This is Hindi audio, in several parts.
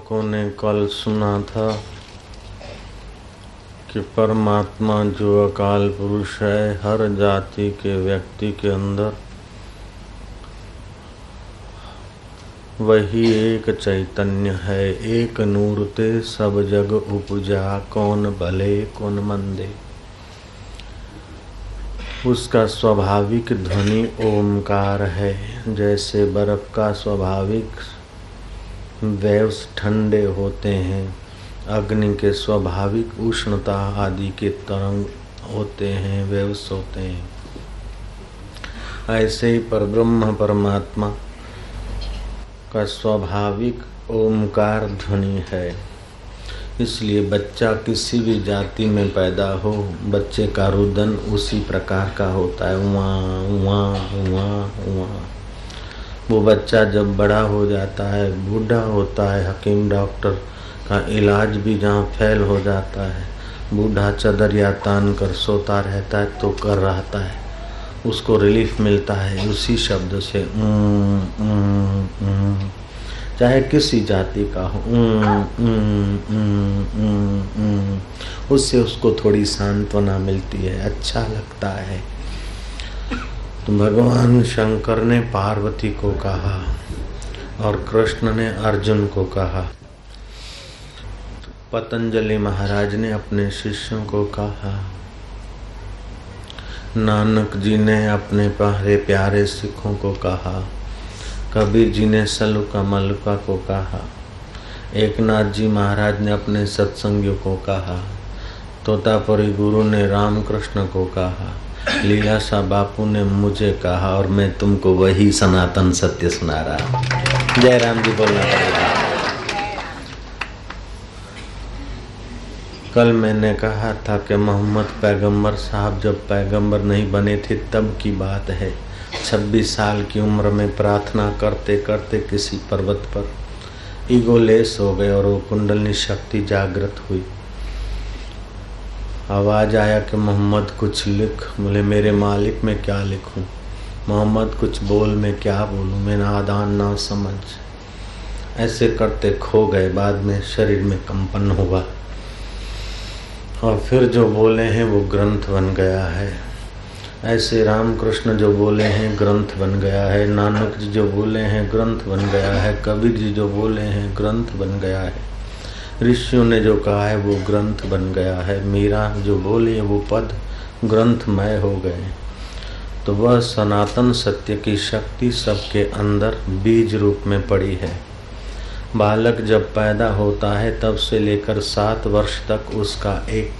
लोगों ने कल सुना था कि परमात्मा जो अकाल पुरुष है, हर जाति के व्यक्ति के अंदर, वही एक चैतन्य है, एक नूरते, सब जग उपजा, कौन भले, कौन मंदे। उसका स्वाभाविक ध्वनि ओमकार है, जैसे बर्फ़ का स्वाभाविक वेव्स ठंडे होते हैं। अग्नि के स्वाभाविक उष्णता आदि के तरंग होते हैं, वेव्स होते हैं। ऐसे ही पर ब्रह्म परमात्मा का स्वाभाविक ओमकार ध्वनि है। इसलिए बच्चा किसी भी जाति में पैदा हो, बच्चे का रुदन उसी प्रकार का होता है। वहाँ वहाँ वहाँ वहाँ वो बच्चा जब बड़ा हो जाता है, बूढ़ा होता है, हकीम डॉक्टर का इलाज भी जहाँ फैल हो जाता है, बूढ़ा चदर या तान कर सोता रहता है तो कर रहता है। उसको रिलीफ मिलता है उसी शब्द से चाहे किसी जाति का हो उससे उसको थोड़ी सांत्वना मिलती है अच्छा लगता है। तो भगवान शंकर ने पार्वती को कहा और कृष्ण ने अर्जुन को कहा। पतंजलि महाराज ने अपने शिष्यों को कहा, नानक जी ने अपने प्यारे प्यारे सिखों को कहा, कबीर जी ने सलुका मलुका को कहा एक नाथ जी महाराज ने अपने सत्संगियों को कहा, तोतापुरी गुरु ने रामकृष्ण को कहा। लीला शाह बापू ने मुझे कहा और मैं तुमको वही सनातन सत्य सुना रहा जय राम जी, बोलना कल मैंने कहा था कि मोहम्मद पैगंबर साहब जब पैगंबर नहीं बने थे, तब की बात है। छब्बीस साल की उम्र में प्रार्थना करते करते किसी पर्वत पर ईगो लेस हो गए और वो कुंडलनी शक्ति जागृत हुई। आवाज़ आया कि मोहम्मद, कुछ लिख। बोले, मेरे मालिक, में क्या लिखूं? मोहम्मद, कुछ बोल, मैं क्या बोलूँ? मैं नादान ना समझ। ऐसे करते खो गए। बाद में शरीर में कंपन हुआ। और फिर जो बोले हैं, वो ग्रंथ बन गया है। ऐसे रामकृष्ण जो बोले हैं, ग्रंथ बन गया है। नानक जी जो बोले हैं, ग्रंथ बन गया है। कबीर जी जो बोले हैं, ग्रंथ बन गया है। ऋषियों ने जो कहा है, वो ग्रंथ बन गया है। मीरा जो बोली वो पद ग्रंथमय हो गए। तो वह सनातन सत्य की शक्ति सबके अंदर बीज रूप में पड़ी है। बालक जब पैदा होता है, तब से लेकर सात वर्ष तक उसका एक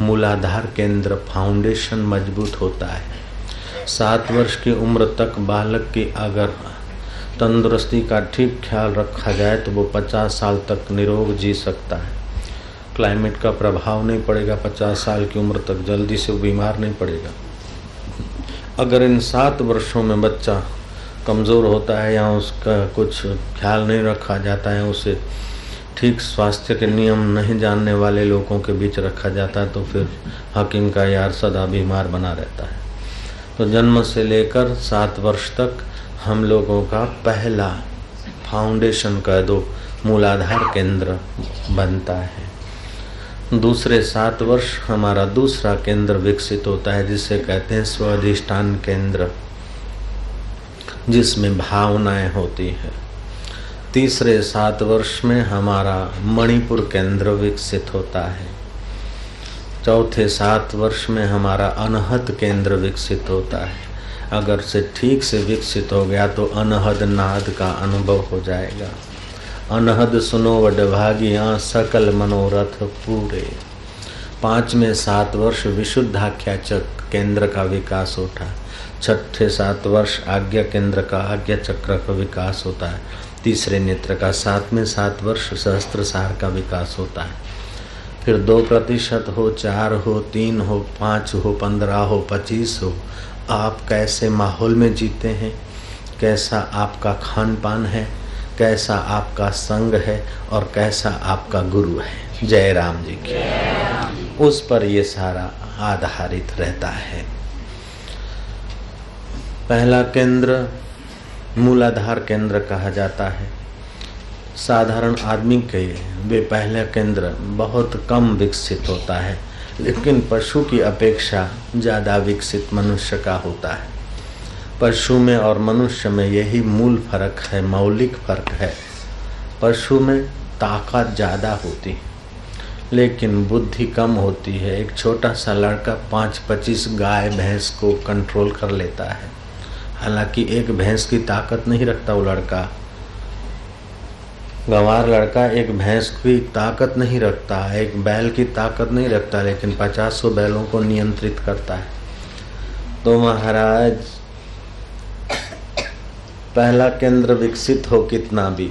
मूलाधार केंद्र, फाउंडेशन मज़बूत होता है। सात वर्ष की उम्र तक बालक की अगर तंदुरुस्ती का ठीक ख्याल रखा जाए तो वो पचास साल तक निरोग जी सकता है। क्लाइमेट का प्रभाव नहीं पड़ेगा, पचास साल की उम्र तक जल्दी से बीमार नहीं पड़ेगा। अगर इन सात वर्षों में बच्चा कमज़ोर होता है या उसका कुछ ख्याल नहीं रखा जाता है, उसे ठीक स्वास्थ्य के नियम नहीं जानने वाले लोगों के बीच रखा जाता है तो फिर हकीम का यार सदा बीमार बना रहता है। तो जन्म से लेकर सात वर्ष तक हम लोगों का पहला फाउंडेशन कह दो, मूलाधार केंद्र बनता है। दूसरे सात वर्ष हमारा दूसरा केंद्र विकसित होता है, जिसे कहते हैं स्वाधिष्ठान केंद्र, जिसमें भावनाएँ होती हैं। तीसरे सात वर्ष में हमारा मणिपुर केंद्र विकसित होता है। चौथे सात वर्ष में हमारा अनहत केंद्र विकसित होता है। अगर से ठीक से विकसित हो गया तो अनहद नाद का अनुभव हो जाएगा। अनहद सुनो वडभागिया सकल मनोरथ पूरे। पाँच में सात वर्ष विशुद्धाख्याचक केंद्र का विकास होता छठे सात वर्ष आज्ञा केंद्र का आज्ञा चक्र का विकास होता है। तीसरे नेत्र का सात में सात वर्ष सहस्त्र सार का विकास होता है। फिर दो प्रतिशत हो, चार हो, तीन हो, पाँच हो, पंद्रह हो, पच्चीस हो आप कैसे माहौल में जीते हैं, कैसा आपका खान पान है, कैसा आपका संग है और कैसा आपका गुरु है। जय राम जी की। उस पर ये सारा आधारित रहता है। पहला केंद्र मूलाधार केंद्र कहा जाता है। साधारण आदमी के वे पहला केंद्र बहुत कम विकसित होता है। लेकिन पशु की अपेक्षा ज़्यादा विकसित मनुष्य का होता है। पशु में और मनुष्य में यही मूल फ़र्क है, मौलिक फ़र्क है। पशु में ताकत ज़्यादा होती है, लेकिन बुद्धि कम होती है। एक छोटा सा लड़का पाँच पच्चीस गाय, भैंस को कंट्रोल कर लेता है। हालाँकि एक भैंस की ताकत नहीं रखता वो लड़का। गंवार लड़का एक भैंस की ताकत नहीं रखता एक बैल की ताकत नहीं रखता, लेकिन पचास सौ बैलों को नियंत्रित करता है। तो महाराज, पहला केंद्र विकसित हो कितना भी,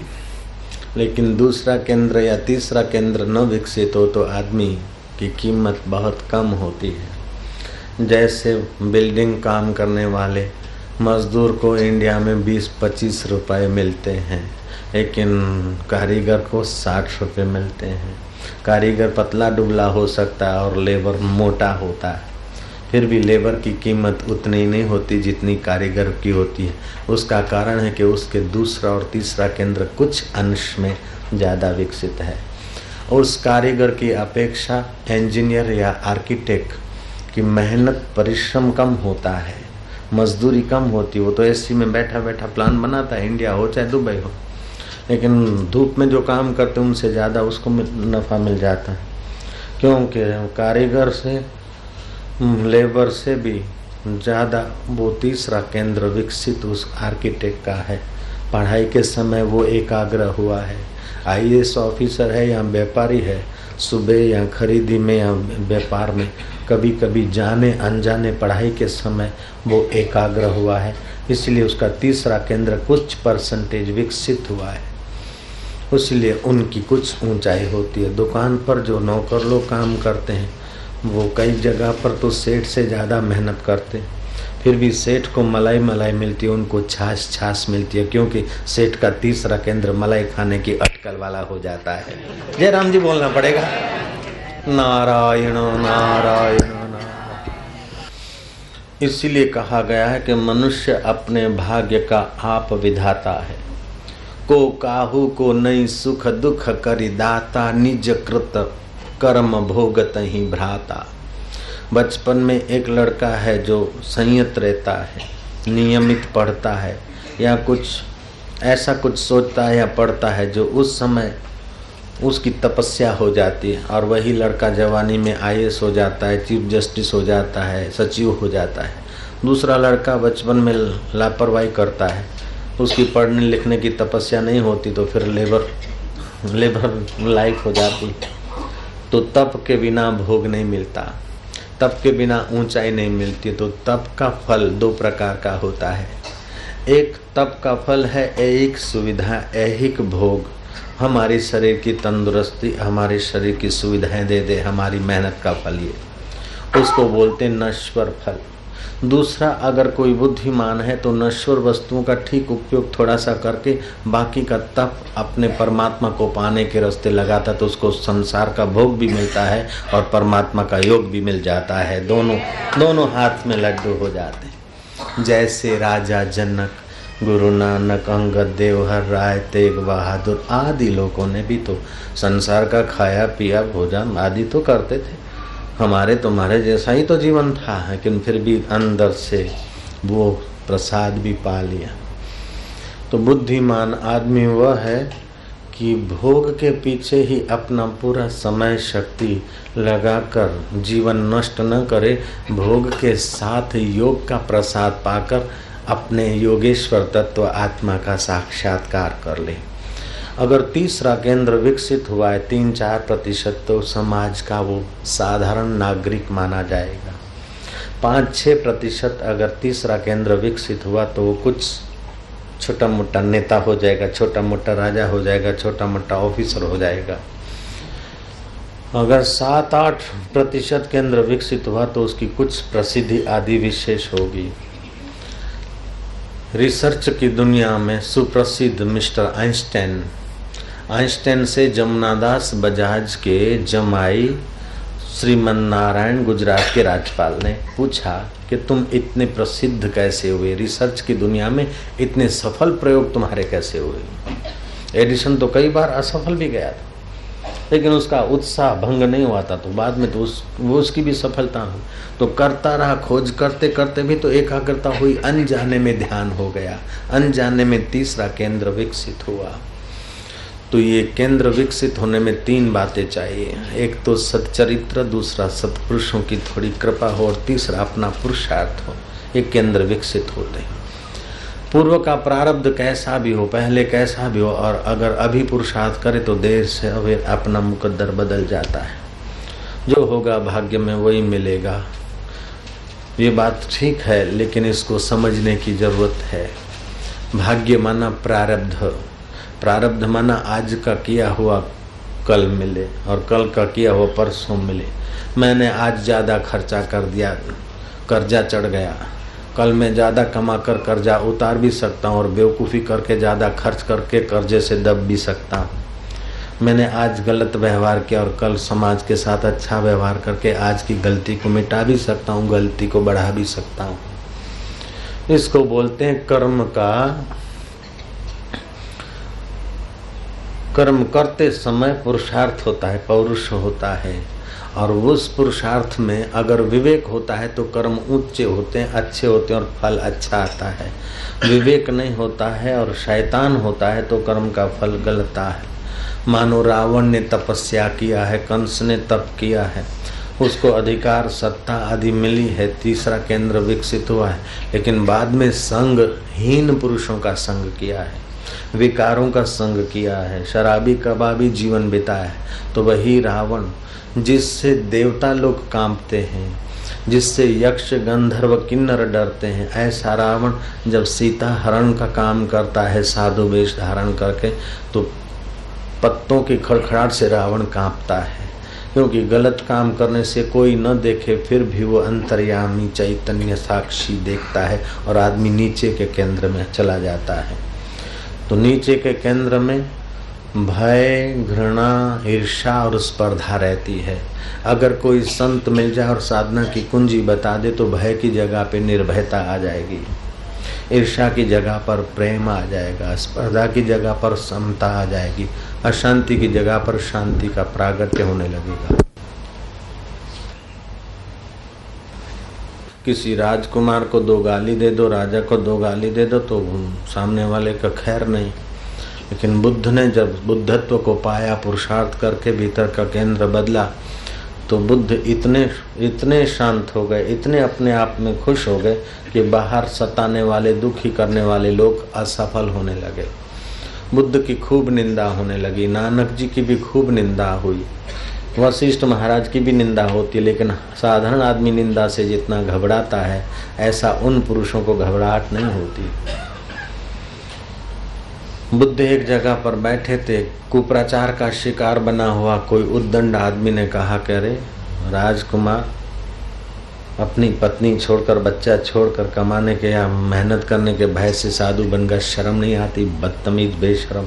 लेकिन दूसरा केंद्र या तीसरा केंद्र न विकसित हो तो आदमी की कीमत बहुत कम होती है। जैसे बिल्डिंग काम करने वाले मजदूर को इंडिया में 20-25 रुपए मिलते हैं। लेकिन कारीगर को साठ रुपये मिलते हैं। कारीगर पतला दुबला हो सकता है और लेबर मोटा होता है। फिर भी लेबर की कीमत उतनी नहीं होती जितनी कारीगर की होती है। उसका कारण है कि उसके दूसरा और तीसरा केंद्र कुछ अंश में ज़्यादा विकसित है। उस कारीगर की अपेक्षा इंजीनियर या आर्किटेक्ट की मेहनत, परिश्रम कम होता है। मजदूरी कम होती वो तो एसी में बैठा बैठा प्लान बनाता है। इंडिया हो चाहे दुबई हो। लेकिन धूप में जो काम करते हैं, उनसे ज़्यादा उसको नफ़ा मिल जाता है। क्योंकि कारीगर से लेबर से भी ज़्यादा वो तीसरा केंद्र विकसित उस आर्किटेक्ट का है। पढ़ाई के समय वो एकाग्र हुआ है। आईएएस ऑफिसर है या व्यापारी है, सुबह या खरीदी में या व्यापार में कभी कभी जाने, अनजाने पढ़ाई के समय वो एकाग्र हुआ है। इसलिए उसका तीसरा केंद्र कुछ परसेंटेज विकसित हुआ है। इसलिए उनकी कुछ ऊंचाई होती है। दुकान पर जो नौकर लोग काम करते हैं, वो कई जगह पर तो सेठ से ज़्यादा मेहनत करते हैं। फिर भी सेठ को मलाई मलाई मिलती है, उनको छाछ छाछ मिलती है, क्योंकि सेठ का तीसरा केंद्र मलाई खाने की अटकल वाला हो जाता है। जय राम जी बोलना पड़ेगा। नारायण नारायण नारायण। इसीलिए कहा गया है कि मनुष्य अपने भाग्य का आप विधाता है। को काहू को नई सुख दुख करी दाता निज कृत कर्म भोगत ही भ्राता। बचपन में एक लड़का है जो संयत रहता है, नियमित पढ़ता है, या कुछ ऐसा कुछ सोचता है या पढ़ता है जो उस समय उसकी तपस्या हो जाती है और वही लड़का जवानी में आई हो जाता है, चीफ जस्टिस हो जाता है, सचिव हो जाता है। दूसरा लड़का बचपन में लापरवाही करता है। उसकी पढ़ने लिखने की तपस्या नहीं होती तो फिर लेबर लेबर लाइफ हो जाती। तो तप के बिना भोग नहीं मिलता। तप के बिना ऊंचाई नहीं मिलती तो तप का फल दो प्रकार का होता है। एक तप का फल है, एक सुविधा ऐहिक भोग। हमारी शरीर की तंदुरुस्ती, हमारे शरीर की सुविधाएँ दे दे, हमारी मेहनत का फल ये। उसको बोलते नश्वर फल। दूसरा, अगर कोई बुद्धिमान है तो नश्वर वस्तुओं का ठीक उपयोग थोड़ा सा करके बाकी का तप अपने परमात्मा को पाने के रास्ते लगाता तो उसको संसार का भोग भी मिलता है और परमात्मा का योग भी मिल जाता है। दोनों दोनों हाथ में लड्डू हो जाते हैं। जैसे राजा, जनक, गुरु नानक, अंगद, देवहर, राय, तेग बहादुर आदि लोगों ने भी तो संसार का खाया, पिया, भोजन आदि तो करते थे। हमारे तुम्हारे जैसा ही तो जीवन था, लेकिन फिर भी अंदर से वो प्रसाद भी पा लिया। तो बुद्धिमान आदमी वह है कि भोग के पीछे ही अपना पूरा समय शक्ति लगाकर जीवन नष्ट न करे, भोग के साथ योग का प्रसाद पाकर अपने योगेश्वर तत्व आत्मा का साक्षात्कार कर ले। अगर तीसरा केंद्र विकसित हुआ है, तीन चार प्रतिशत तो समाज का वो साधारण नागरिक माना जाएगा। पाँच छः प्रतिशत अगर तीसरा केंद्र विकसित हुआ तो वो कुछ छोटा मोटा नेता हो जाएगा छोटा मोटा राजा हो जाएगा छोटा मोटा ऑफिसर हो जाएगा। अगर सात आठ प्रतिशत केंद्र विकसित हुआ तो उसकी कुछ प्रसिद्धि आदि विशेष होगी। रिसर्च की दुनिया में सुप्रसिद्ध मिस्टर आइंस्टाइन आइंस्टाइन से जमुनादास बजाज के जमाई श्रीमन नारायण गुजरात के राज्यपाल ने पूछा कि तुम इतने प्रसिद्ध कैसे हुए? रिसर्च की दुनिया में इतने सफल प्रयोग तुम्हारे कैसे हुए? एडिशन तो कई बार असफल भी गया था, लेकिन उसका उत्साह भंग नहीं हुआ था तो बाद में तो उस, वो उसकी भी सफलता हुई। तो करता रहा, खोज करते करते भी तो एकाग्रता हुई, अनजाने में ध्यान हो गया, अनजाने में तीसरा केंद्र विकसित हुआ। तो ये केंद्र विकसित होने में तीन बातें चाहिए। एक तो सच्चरित्र, दूसरा सत्पुरुषों की थोड़ी कृपा हो, और तीसरा अपना पुरुषार्थ हो। ये केंद्र विकसित होते हैं। पूर्व का प्रारब्ध कैसा भी हो, पहले कैसा भी हो, और अगर अभी पुरुषार्थ करे तो देर से अभी अपना मुकद्दर बदल जाता है। जो होगा भाग्य में वही मिलेगा। ये बात ठीक है, लेकिन इसको समझने की ज़रूरत है। भाग्य माना प्रारब्ध। प्रारब्ध माना आज का किया हुआ कल मिले और कल का किया हुआ परसों मिले। मैंने आज ज़्यादा खर्चा कर दिया, कर्जा चढ़ गया। कल मैं ज़्यादा कमा कर कर्जा उतार भी सकता हूँ और बेवकूफ़ी करके ज़्यादा खर्च करके कर्जे से दब भी सकता हूँ। मैंने आज गलत व्यवहार किया और कल समाज के साथ अच्छा व्यवहार करके आज की गलती को मिटा भी सकता हूँ, गलती को बढ़ा भी सकता हूँ। इसको बोलते हैं कर्म का कर्म करते समय पुरुषार्थ होता है, पौरुष होता है। और उस पुरुषार्थ में अगर विवेक होता है तो कर्म ऊँचे होते हैं, अच्छे होते हैं और फल अच्छा आता है। विवेक नहीं होता है और शैतान होता है तो कर्म का फल गलता है। मानो रावण ने तपस्या किया है, कंस ने तप किया है, उसको अधिकार, सत्ता आदि मिली है, तीसरा केंद्र विकसित हुआ है, लेकिन बाद में संग हीन पुरुषों का संग किया है। विकारों का संग किया है, शराबी कबाबी जीवन बिताया है। तो वही रावण, जिससे देवता लोग कांपते हैं, जिससे यक्ष, गंधर्व, किन्नर डरते हैं, ऐसा रावण जब सीता हरण का काम करता है, साधु वेश धारण करके तो पत्तों की खड़खड़ाहट से रावण कांपता है। क्योंकि गलत काम करने से कोई न देखे, फिर भी वो अंतर्यामी चैतन्य साक्षी देखता है और आदमी नीचे के केंद्र में चला जाता है। तो नीचे के केंद्र में भय, घृणा ईर्षा और स्पर्धा रहती है। अगर कोई संत मिल जाए और साधना की कुंजी बता दे तो भय की जगह पे निर्भयता आ जाएगी। ईर्षा की जगह पर प्रेम आ जाएगा, स्पर्धा की जगह पर समता आ जाएगी, अशांति की जगह पर शांति का प्रागट्य होने लगेगा। किसी राजकुमार को दो गाली दे दो, राजा को दो गाली दे दो तो सामने वाले का खैर नहीं। लेकिन बुद्ध ने जब बुद्धत्व को पाया, पुरुषार्थ करके भीतर का केंद्र बदला तो बुद्ध इतने इतने शांत हो गए, इतने अपने आप में खुश हो गए कि बाहर सताने वाले, दुखी करने वाले लोग असफल होने लगे। बुद्ध की खूब निंदा होने लगी, नानक जी की भी खूब निंदा हुई। वशिष्ठ महाराज की भी निंदा होती है, लेकिन साधारण आदमी निंदा से जितना घबराता है, ऐसा उन पुरुषों को घबराहट नहीं होती। बुद्ध एक जगह पर बैठे थे, कुप्रचार का शिकार बना हुआ कोई उद्दंड आदमी ने कहा, कि अरे, राजकुमार, अपनी पत्नी छोड़कर, बच्चा छोड़कर कमाने के या मेहनत करने के भय से साधु बनकर शर्म नहीं आती? बदतमीज, बेशरम।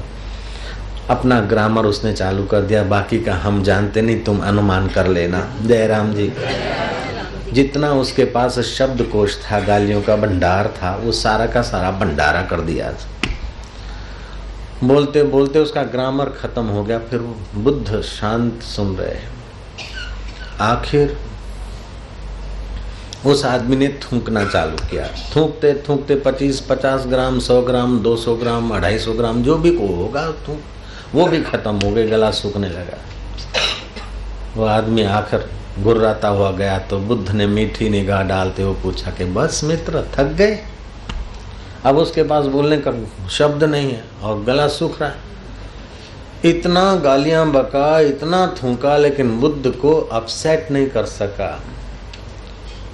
अपना ग्रामर उसने चालू कर दिया, बाकी का हम जानते नहीं, तुम अनुमान कर लेना। जयराम जी, जितना उसके पास शब्द कोश था, गालियों का भंडार था, वो सारा का सारा भंडारा कर दिया बोलते बोलते उसका ग्रामर खत्म हो गया, फिर बुद्ध शांत सुन रहे आखिर उस आदमी ने थूकना चालू किया। थूकते थूकते पच्चीस, पचास ग्राम, सौ ग्राम, दो सौ ग्राम, अढ़ाई सौ ग्राम, जो भी को होगा, थूक वो भी खत्म हो गए, गला सूखने लगा। वो आदमी आखिर गुर्राता हुआ गया तो बुद्ध ने मीठी निगाह डालते हुए पूछा कि, बस मित्र, थक गए? अब उसके पास बोलने का शब्द नहीं है और गला सूख रहा है। इतना गालियाँ बका, इतना थूका, लेकिन बुद्ध को अपसेट नहीं कर सका।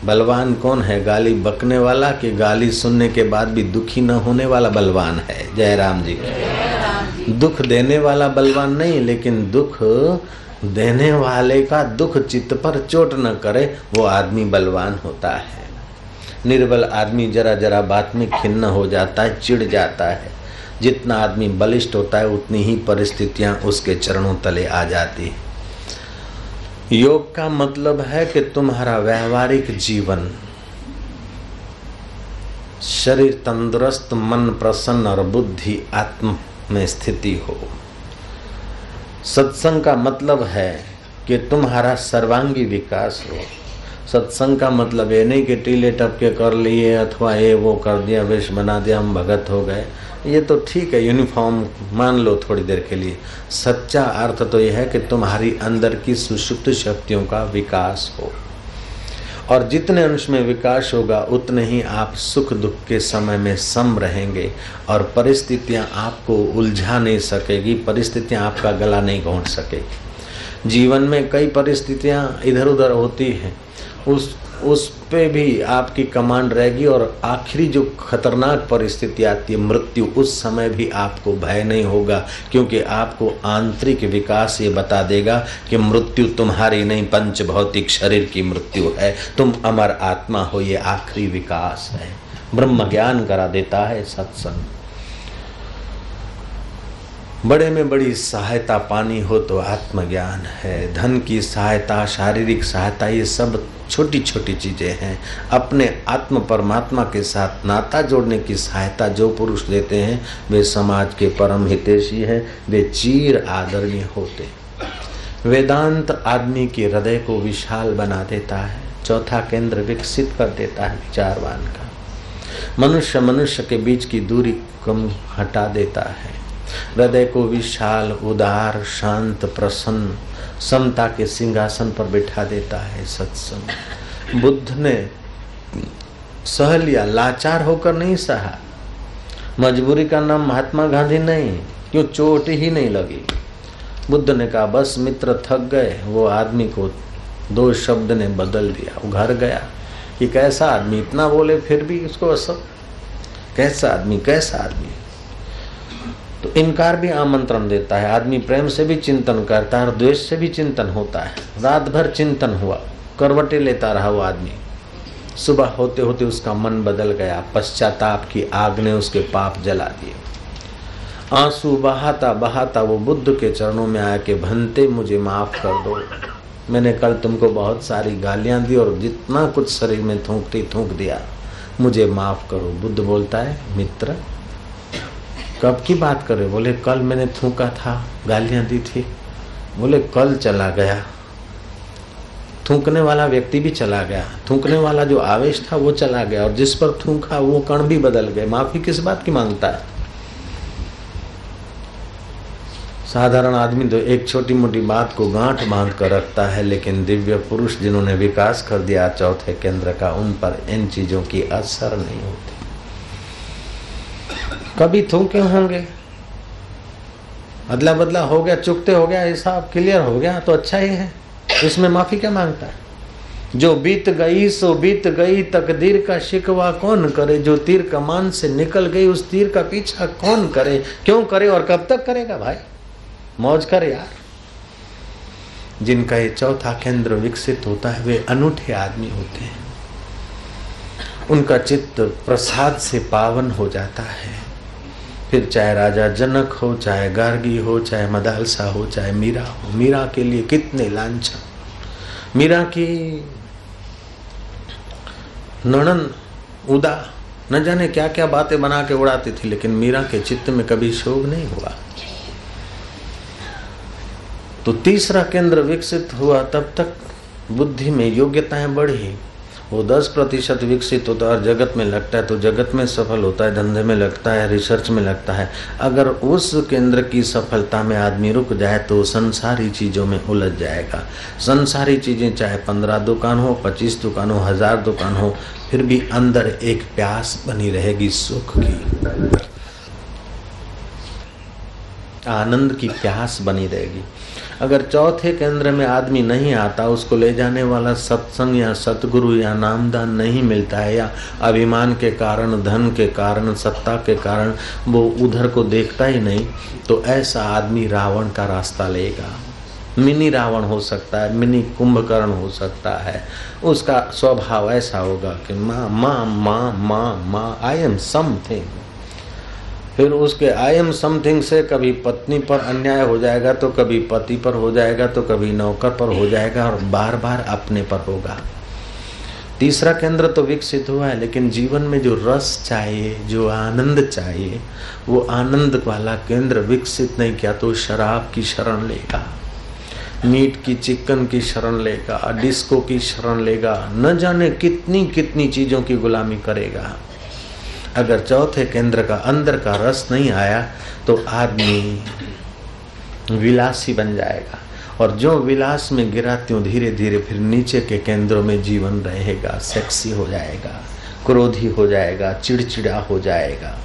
बलवान कौन है गाली बकने वाला कि गाली सुनने के बाद भी दुखी न होने वाला बलवान है? जयराम जी। दुख देने वाला बलवान नहीं, लेकिन दुख देने वाले का दुख चित्त पर चोट न करे, वो आदमी बलवान होता है। निर्बल आदमी जरा जरा बात में खिन्न हो जाता है, चिढ़ जाता है। जितना आदमी बलिष्ठ होता है, उतनी ही परिस्थितियाँ उसके चरणों तले आ जाती है। योग का मतलब है कि तुम्हारा व्यवहारिक जीवन, शरीर तंदुरुस्त, मन प्रसन्न और बुद्धि आत्म में स्थिति हो। सत्संग का मतलब है कि तुम्हारा सर्वांगी विकास हो। सत्संग का मतलब ये नहीं कि टीले टपके कर लिए अथवा ये वो कर दिया, वेश बना दिया, हम भगत हो गए। ये तो ठीक है यूनिफॉर्म मान लो थोड़ी देर के लिए। सच्चा अर्थ तो यह है कि तुम्हारी अंदर की सुषुप्त शक्तियों का विकास हो। और जितने अंश में विकास होगा, उतने ही आप सुख दुख के समय में सम रहेंगे और परिस्थितियाँ आपको उलझा नहीं सकेगी, परिस्थितियाँ आपका गला नहीं घोंट सकेगी। जीवन में कई परिस्थितियाँ इधर उधर होती हैं। उस उस पे भी आपकी कमांड रहेगी और आखिरी जो खतरनाक परिस्थिति आती है, मृत्यु, उस समय भी आपको भय नहीं होगा, क्योंकि आपको आंतरिक विकास ये बता देगा कि मृत्यु तुम्हारी नहीं पंच भौतिक शरीर की मृत्यु है। तुम अमर आत्मा हो, ये आखिरी विकास है। ब्रह्म ज्ञान करा देता है सत्संग। बड़े में बड़ी सहायता पानी हो तो आत्मज्ञान है। धन की सहायता, शारीरिक सहायता, ये सब छोटी छोटी चीज़ें हैं। अपने आत्म परमात्मा के साथ नाता जोड़ने की सहायता जो पुरुष देते हैं, वे समाज के परम हितेशी हैं, वे चीर आदरणीय होते वेदांत आदमी के हृदय को विशाल बना देता है, चौथा केंद्र विकसित कर देता है विचारवान का। मनुष्य मनुष्य के बीच की दूरी कम हटा देता है। हृदय को विशाल, उदार, शांत, प्रसन्न, समता के सिंहासन पर बैठा देता है सत्संग। बुद्ध ने सह लिया, लाचार होकर नहीं सहा। मजबूरी का नाम महात्मा गांधी नहीं क्यों चोट ही नहीं लगी। बुद्ध ने कहा, बस मित्र थक गए, वो आदमी को दो शब्द ने बदल दिया, वो घर गया। कि कैसा आदमी, इतना बोले फिर भी उसको असर कैसा आदमी कैसा आदमी? तो इनकार भी आमंत्रण देता है। आदमी प्रेम से भी चिंतन करता है और द्वेष से भी चिंतन होता है। रात भर चिंतन हुआ, करवटे लेता रहा वो आदमी। सुबह होते होते उसका मन बदल गया, पश्चाताप की आग ने उसके पाप जला दिए। आँसू बहाता बहाता वो बुद्ध के चरणों में आया कि भनते मुझे माफ़ कर दो। मैंने कल तुमको बहुत सारी गालियाँ दी और जितना कुछ शरीर में थूकती थूक दिया। मुझे माफ़ करो। बुद्ध बोलता है, मित्र कब की बात करे बोले, कल मैंने थूका था, गालियाँ दी थी। बोले, कल चला गया। थूकने वाला व्यक्ति भी चला गया। थूकने वाला जो आवेश था, वो चला गया। और जिस पर थूका, वो कण भी बदल गए। माफ़ी किस बात की माँगता है? साधारण आदमी तो एक छोटी मोटी बात को गांठ बाँध कर रखता है, लेकिन दिव्य पुरुष जिन्होंने विकास कर दिया, चौथे केंद्र का, उन पर इन चीज़ों की असर नहीं होती। कभी थूके होंगे? अदला बदला हो गया, चुकते हो गया हिसाब क्लियर हो गया तो अच्छा ही है। इसमें माफ़ी क्या माँगता है? जो बीत गई, सो बीत गई, तकदीर का शिकवा कौन करे? जो तीर कमान से निकल गई, उस तीर का पीछा कौन करे? क्यों करे और कब तक करेगा भाई? मौज कर यार। जिनका ये चौथा केंद्र विकसित होता है, वे अनूठे आदमी होते हैं। उनका चित्त प्रसाद से पावन हो जाता है। फिर चाहे राजा जनक हो, चाहे गार्गी हो, चाहे मदालसा हो, चाहे मीरा हो, मीरा के लिए कितने लांछन। मीरा की नणन उदा, न जाने क्या क्या बातें बना के उड़ाती थी, लेकिन मीरा के चित्त में कभी शोक नहीं हुआ। तो तीसरा केंद्र विकसित हुआ, तब तक बुद्धि में योग्यताएँ बढ़ी। वो दस प्रतिशत विकसित होता है और जगत में लगता है तो जगत में सफल होता है, धंधे में लगता है रिसर्च में लगता है। अगर उस केंद्र की सफलता में आदमी रुक जाए तो संसारी चीज़ों में उलझ जाएगा। संसारी चीज़ें चाहे पंद्रह दुकान हो, पच्चीस दुकान हो, हज़ार दुकान हो, फिर भी अंदर एक प्यास बनी रहेगी सुख की। आनंद की प्यास बनी रहेगी। अगर चौथे केंद्र में आदमी नहीं आता, उसको ले जाने वाला सत्संग या सतगुरु या नामदान नहीं मिलता है, या अभिमान के कारण, धन के कारण, सत्ता के कारण वो उधर को देखता ही नहीं तो ऐसा आदमी रावण का रास्ता लेगा। मिनी रावण हो सकता है, मिनी कुंभकर्ण हो सकता है। उसका स्वभाव ऐसा होगा कि माँ माँ माँ माँ माँ आई एम समथिंग फिर उसके आई एम समथिंग से कभी पत्नी पर अन्याय हो जाएगा तो कभी पति पर हो जाएगा तो कभी नौकर पर हो जाएगा और बार बार अपने पर होगा। तीसरा केंद्र तो विकसित हुआ है, लेकिन जीवन में जो रस चाहिए, जो आनंद चाहिए, वो आनंद वाला केंद्र विकसित नहीं किया तो शराब की शरण लेगा, मीट की, चिकन की शरण लेगा, डिस्को की शरण लेगा, न जाने कितनी कितनी चीज़ों की गुलामी करेगा। अगर चौथे केंद्र का अंदर का रस नहीं आया तो आदमी विलासी बन जाएगा। और जो विलास में गिरा, त्यों धीरे धीरे फिर नीचे के केंद्रों में जीवन रहेगा सेक्सी हो जाएगा, क्रोधी हो जाएगा, चिड़चिड़ा हो जाएगा।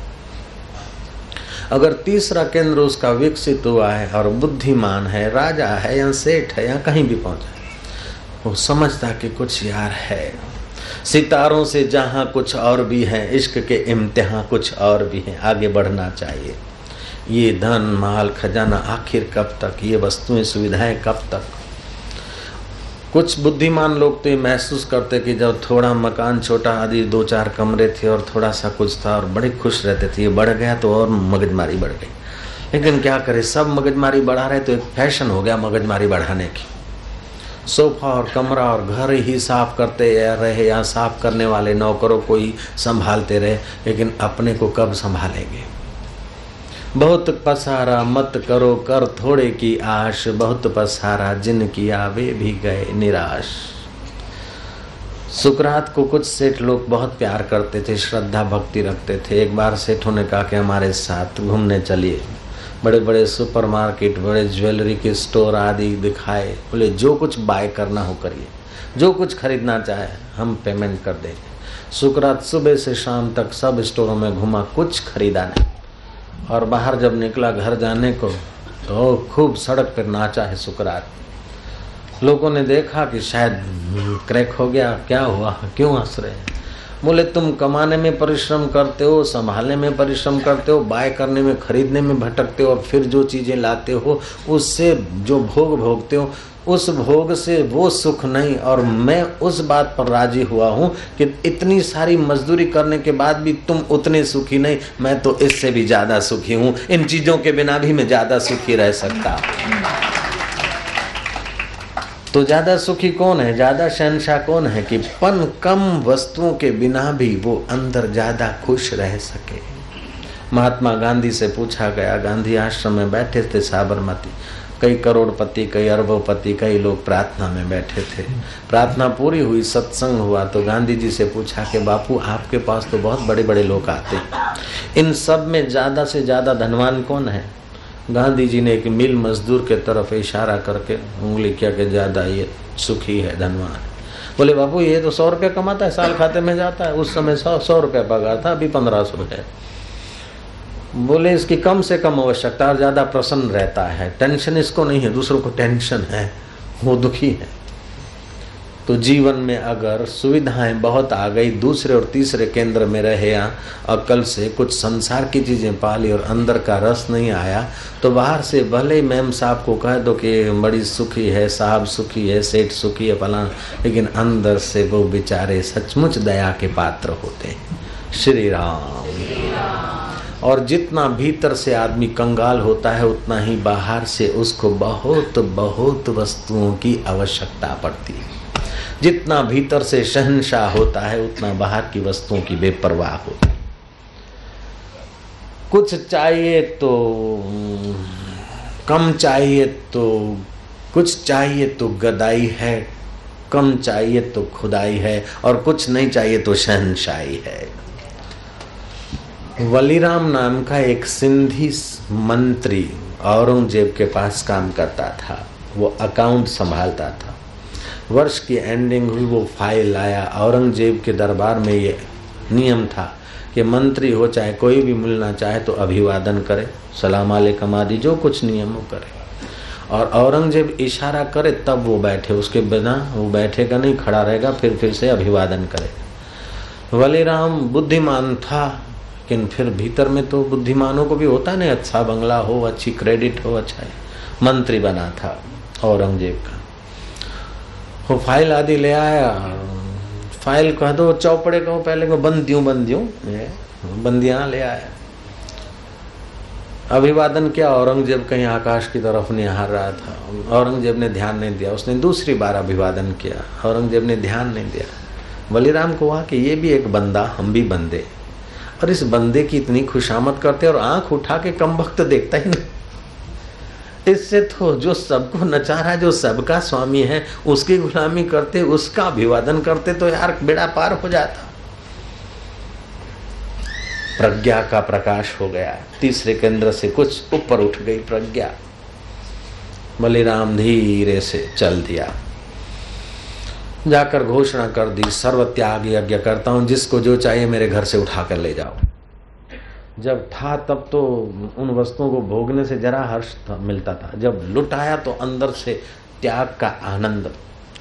अगर तीसरा केंद्र उसका विकसित हुआ है और बुद्धिमान है, राजा है या सेठ है या कहीं भी पहुँचा, वो समझता कि कुछ यार है। सितारों से जहाँ कुछ और भी है, इश्क के इम्तिहान कुछ और भी है। आगे बढ़ना चाहिए। ये धन, माल, खजाना, आखिर कब तक? ये वस्तुएँ, सुविधाएँ कब तक? कुछ बुद्धिमान लोग तो ये महसूस करते कि जब थोड़ा मकान छोटा आदि दो चार कमरे थे और थोड़ा सा कुछ था और बड़े खुश रहते थे। ये बढ़ गया तो और मगजमारी बढ़ गई। लेकिन क्या करे? सब मगजमारी बढ़ा रहे तो एक फ़ैशन हो गया मगजमारी बढ़ाने की। सोफा और कमरा और घर ही साफ़ करते रहे या साफ़ करने वाले नौकरों को ही संभालते रहे, लेकिन अपने को कब संभालेंगे? बहुत पसारा मत करो, कर थोड़े की आश। बहुत पसारा जिन किया वे भी गए निराश। सुकरात को कुछ सेठ लोग बहुत प्यार करते थे, श्रद्धा, भक्ति रखते थे। एक बार सेठों ने कहा कि हमारे साथ घूमने चलिए। बड़े बड़े सुपरमार्केट, बड़े ज्वेलरी के स्टोर आदि दिखाए, बोले, जो कुछ बाय करना हो करिए। जो कुछ खरीदना चाहे, हम पेमेंट कर देंगे। सुकरात सुबह से शाम तक सब स्टोरों में घुमा, कुछ खरीदा नहीं। और बाहर जब निकला घर जाने को तो खूब सड़क पर नाचा है सुकरात लोगों ने देखा कि शायद क्रैक हो गया, क्या हुआ, क्यों हंस रहे हैं? बोले, तुम कमाने में परिश्रम करते हो, संभालने में परिश्रम करते हो, बाय करने में, खरीदने में भटकते हो, और फिर जो चीज़ें लाते हो, उससे जो भोग भोगते हो, उस भोग से वो सुख नहीं। और मैं उस बात पर राज़ी हुआ हूँ कि इतनी सारी मजदूरी करने के बाद भी तुम उतने सुखी नहीं। मैं तो इससे भी ज़्यादा सुखी हूँ। इन चीज़ों के बिना भी मैं ज़्यादा सुखी रह सकता। तो ज़्यादा सुखी कौन है, ज़्यादा शहनशाह कौन है कि पन कम वस्तुओं के बिना भी वो अंदर ज़्यादा खुश रह सके? महात्मा गांधी से पूछा गया, गांधी आश्रम में बैठे थे साबरमती। कई करोड़पति, कई अरबोपति, कई लोग प्रार्थना में बैठे थे। प्रार्थना पूरी हुई, सत्संग हुआ तो गांधी जी से पूछा कि, बापू, आपके पास तो बहुत बड़े बड़े लोग आते इन सब में ज़्यादा से ज़्यादा धनवान कौन है? गांधी जी ने एक मिल मजदूर के तरफ़ इशारा करके उंगली किया कि ज़्यादा ये सुखी है, धनवान। बोले बाबू ये तो सौ रुपये कमाता है, साल खाते में जाता है। उस समय सौ सौ रुपया पगार था, अभी पंद्रह सौ है। बोले, इसकी कम से कम आवश्यकता और ज़्यादा प्रसन्न रहता है। टेंशन इसको नहीं है, दूसरों को टेंशन है, वो दुखी है। तो जीवन में अगर सुविधाएँ बहुत आ गई दूसरे और तीसरे केंद्र में रहे या अकल से कुछ संसार की चीज़ें पाली और अंदर का रस नहीं आया तो बाहर से भले ही मैम साहब को कह दो कि बड़ी सुखी है, साहब सुखी है, सेठ सुखी है फलाना लेकिन अंदर से वो बेचारे सचमुच दया के पात्र होते हैं श्री राम। और जितना भीतर से आदमी कंगाल होता है, उतना ही बाहर से उसको बहुत बहुत वस्तुओं की आवश्यकता पड़ती है जितना भीतर से शहनशाह होता है, उतना बाहर की वस्तुओं की बेपरवाह होती कुछ चाहिए तो कम चाहिए तो कुछ चाहिए तो गदाई है, कम चाहिए तो खुदाई है, और कुछ नहीं चाहिए तो शहनशाही है। वलीराम नाम का एक सिंधी मंत्री औरंगज़ेब के पास काम करता था। वो अकाउंट संभालता था। वर्ष की एंडिंग हुई, वो फ़ाइल लाया औरंगज़ेब के दरबार में ये नियम था कि मंत्री हो चाहे कोई भी मिलना चाहे तो अभिवादन करे, सलाम अलैकुम आदि, जो कुछ नियम वो करे। और औरंगज़ेब इशारा करे, तब वो बैठे। उसके बिना वो बैठेगा नहीं, खड़ा रहेगा, फिर फिर से अभिवादन करे। वलीराम बुद्धिमान था, लेकिन फिर भीतर में तो बुद्धिमानों को भी होता नहीं अच्छा बंगला हो, अच्छी क्रेडिट हो अच्छा मंत्री बना था औरंगज़ेब का। वो फ़ाइल आदि ले आया। फ़ाइल कह दो, चौपड़े कहो, पहले को बंदियों बंदियों बंदियाँ ले आया। अभिवादन किया, औरंगज़ेब कहीं आकाश की तरफ़ निहार रहा था। औरंगज़ेब ने ध्यान नहीं दिया, उसने दूसरी बार अभिवादन किया। औरंगज़ेब ने ध्यान नहीं दिया। बलिराम को हुआ कि, ये भी एक बंदा, हम भी बंदे। और इस बंदे की इतनी खुशामद करते और आँख उठा के कम वक्त देखता ही नहीं। इससे तो जो सबको नचा रहा है जो सबका स्वामी है, उसकी गुलामी करते, उसका अभिवादन करते तो यार बेड़ा पार हो जाता। प्रज्ञा का प्रकाश हो गया। तीसरे केंद्र से कुछ ऊपर उठ गई प्रज्ञा। बलिराम धीरे से चल दिया। जाकर घोषणा कर दी सर्व त्याग यज्ञ करता हूँ, जिसको जो चाहिए मेरे घर से उठा कर ले जाओ। जब था तब तो उन वस्तुओं को भोगने से जरा हर्ष मिलता था। जब लुटाया तो अंदर से त्याग का आनंद,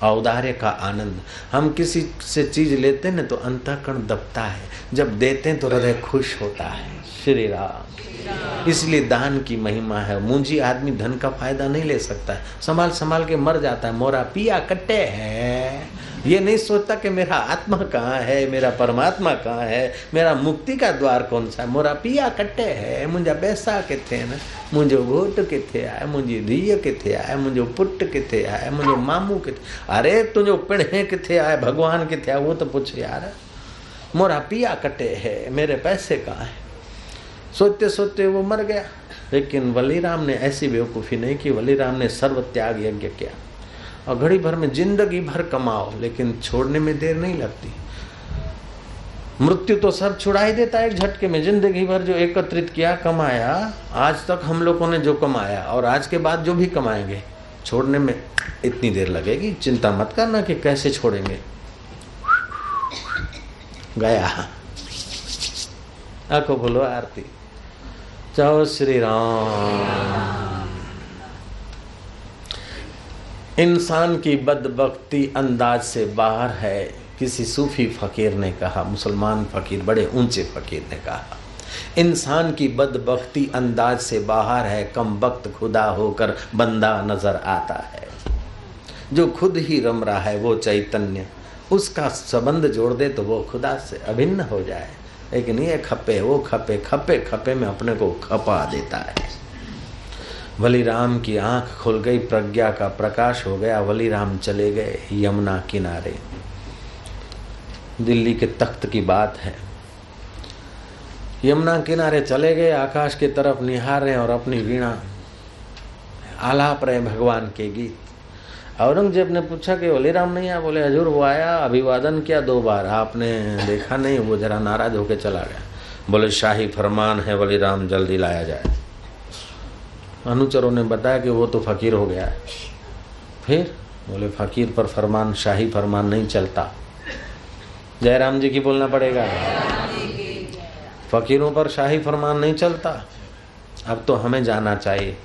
औदार्य का आनंद। हम किसी से चीज़ लेते हैं तो अंतकरण दबता है। जब देते हैं तो हृदय खुश होता है। श्री राम। इसलिए दान की महिमा है। मुंजी आदमी धन का फ़ायदा नहीं ले सकता। है संभाल संभाल के मर जाता है। मोरा पिया कट्टे है। ये नहीं सोचता कि मेरा आत्मा कहाँ है, मेरा परमात्मा कहाँ है, मेरा मुक्ति का द्वार कौन सा है? मोरा पिया कट्टे है मुंहिंजा पैसा किथे न? मुंहिंजो घोट किथे आहे मुंहिंजी धीअ किथे आहे मुंहिंजो पुटु किथे आहे मुंहिंजो मामू किथे? अरे तुंहिंजो पिणे किथे आहे भगवान किथे आहे उहो त पुछ यार। मोरा पिया कटे है, मेरे पैसे कहाँ है? सोचते सोचते वो मर गया। लेकिन वलीराम ने ऐसी बेवकूफ़ी नहीं की वलीराम ने सर्व त्याग यज्ञ किया। और घड़ी भर में ज़िंदगी भर कमाओ, लेकिन छोड़ने में देर नहीं लगती। मृत्यु तो सब छुड़ा ही देता है एक झटके में। ज़िंदगी भर जो एकत्रित किया, कमाया, आज तक हम लोगों ने जो कमाया, और आज के बाद जो भी कमाएँगे, छोड़ने में इतनी देर लगेगी। चिंता मत करना कि कैसे छोड़ेंगे। गया। आखो बोलो आरती। जाओ श्री राम। इंसान की बदबख्ती अंदाज से बाहर है। किसी सूफी फकीर ने कहा, मुसलमान फकीर, बड़े ऊँचे फकीर ने कहा, इंसान की बदबख्ती अंदाज से बाहर है, कम वक्त खुदा होकर बंदा नज़र आता है। जो खुद ही रम रहा है, वो चैतन्य, उसका संबंध जोड़ दे तो वो खुदा से अभिन्न हो जाए। लेकिन ये खपे वो खपे खपे खपे में अपने को खपा देता है। वली राम की आँख खुल गई, प्रज्ञा का प्रकाश हो गया वली राम चले गए यमुना किनारे। दिल्ली के तख्त की बात है। यमुना किनारे चले गए, आकाश की तरफ़ निहार रहे और अपनी वीणा। आलाप रहे भगवान के गीत। औरंगज़ेब ने पूछा कि वली राम नहीं आया बोले, हजूर, वो आया, अभिवादन किया दो बार, आपने देखा नहीं, वो जरा नाराज़ होकर चला गया। बोले, शाही फरमान है वली राम जल्दी लाया जाए। अनुचरों ने बताया कि वो तो फकीर हो गया है। फिर बोले, फकीर पर फरमान, शाही फरमान नहीं चलता। जयराम जी की बोलना पड़ेगा। फकीरों पर शाही फरमान नहीं चलता। अब तो हमें जाना चाहिए।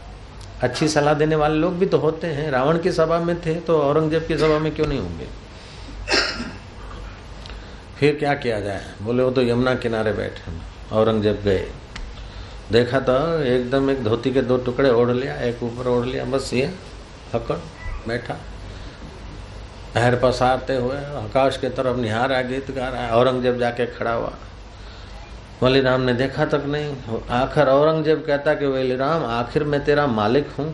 अच्छी सलाह देने वाले लोग भी तो होते हैं। रावण की सभा में थे तो औरंगज़ेब की सभा में क्यों नहीं होंगे? फिर क्या किया जाए? बोले, वो तो यमुना किनारे बैठे औरंगज़ेब गए। देखा तो एकदम एक धोती के दो टुकड़े ओढ़ लिया, एक ऊपर ओढ़ लिया, बस ये, हकड़, बैठा। पैर पसारते हुए आकाश के तरफ़ निहारा गीत गा रहा है, औरंगज़ेब जाके खड़ा हुआ। वलीराम ने देखा तक नहीं, आखिर औरंगज़ेब कहता कि वलीराम आखिर मैं तेरा मालिक हूँ।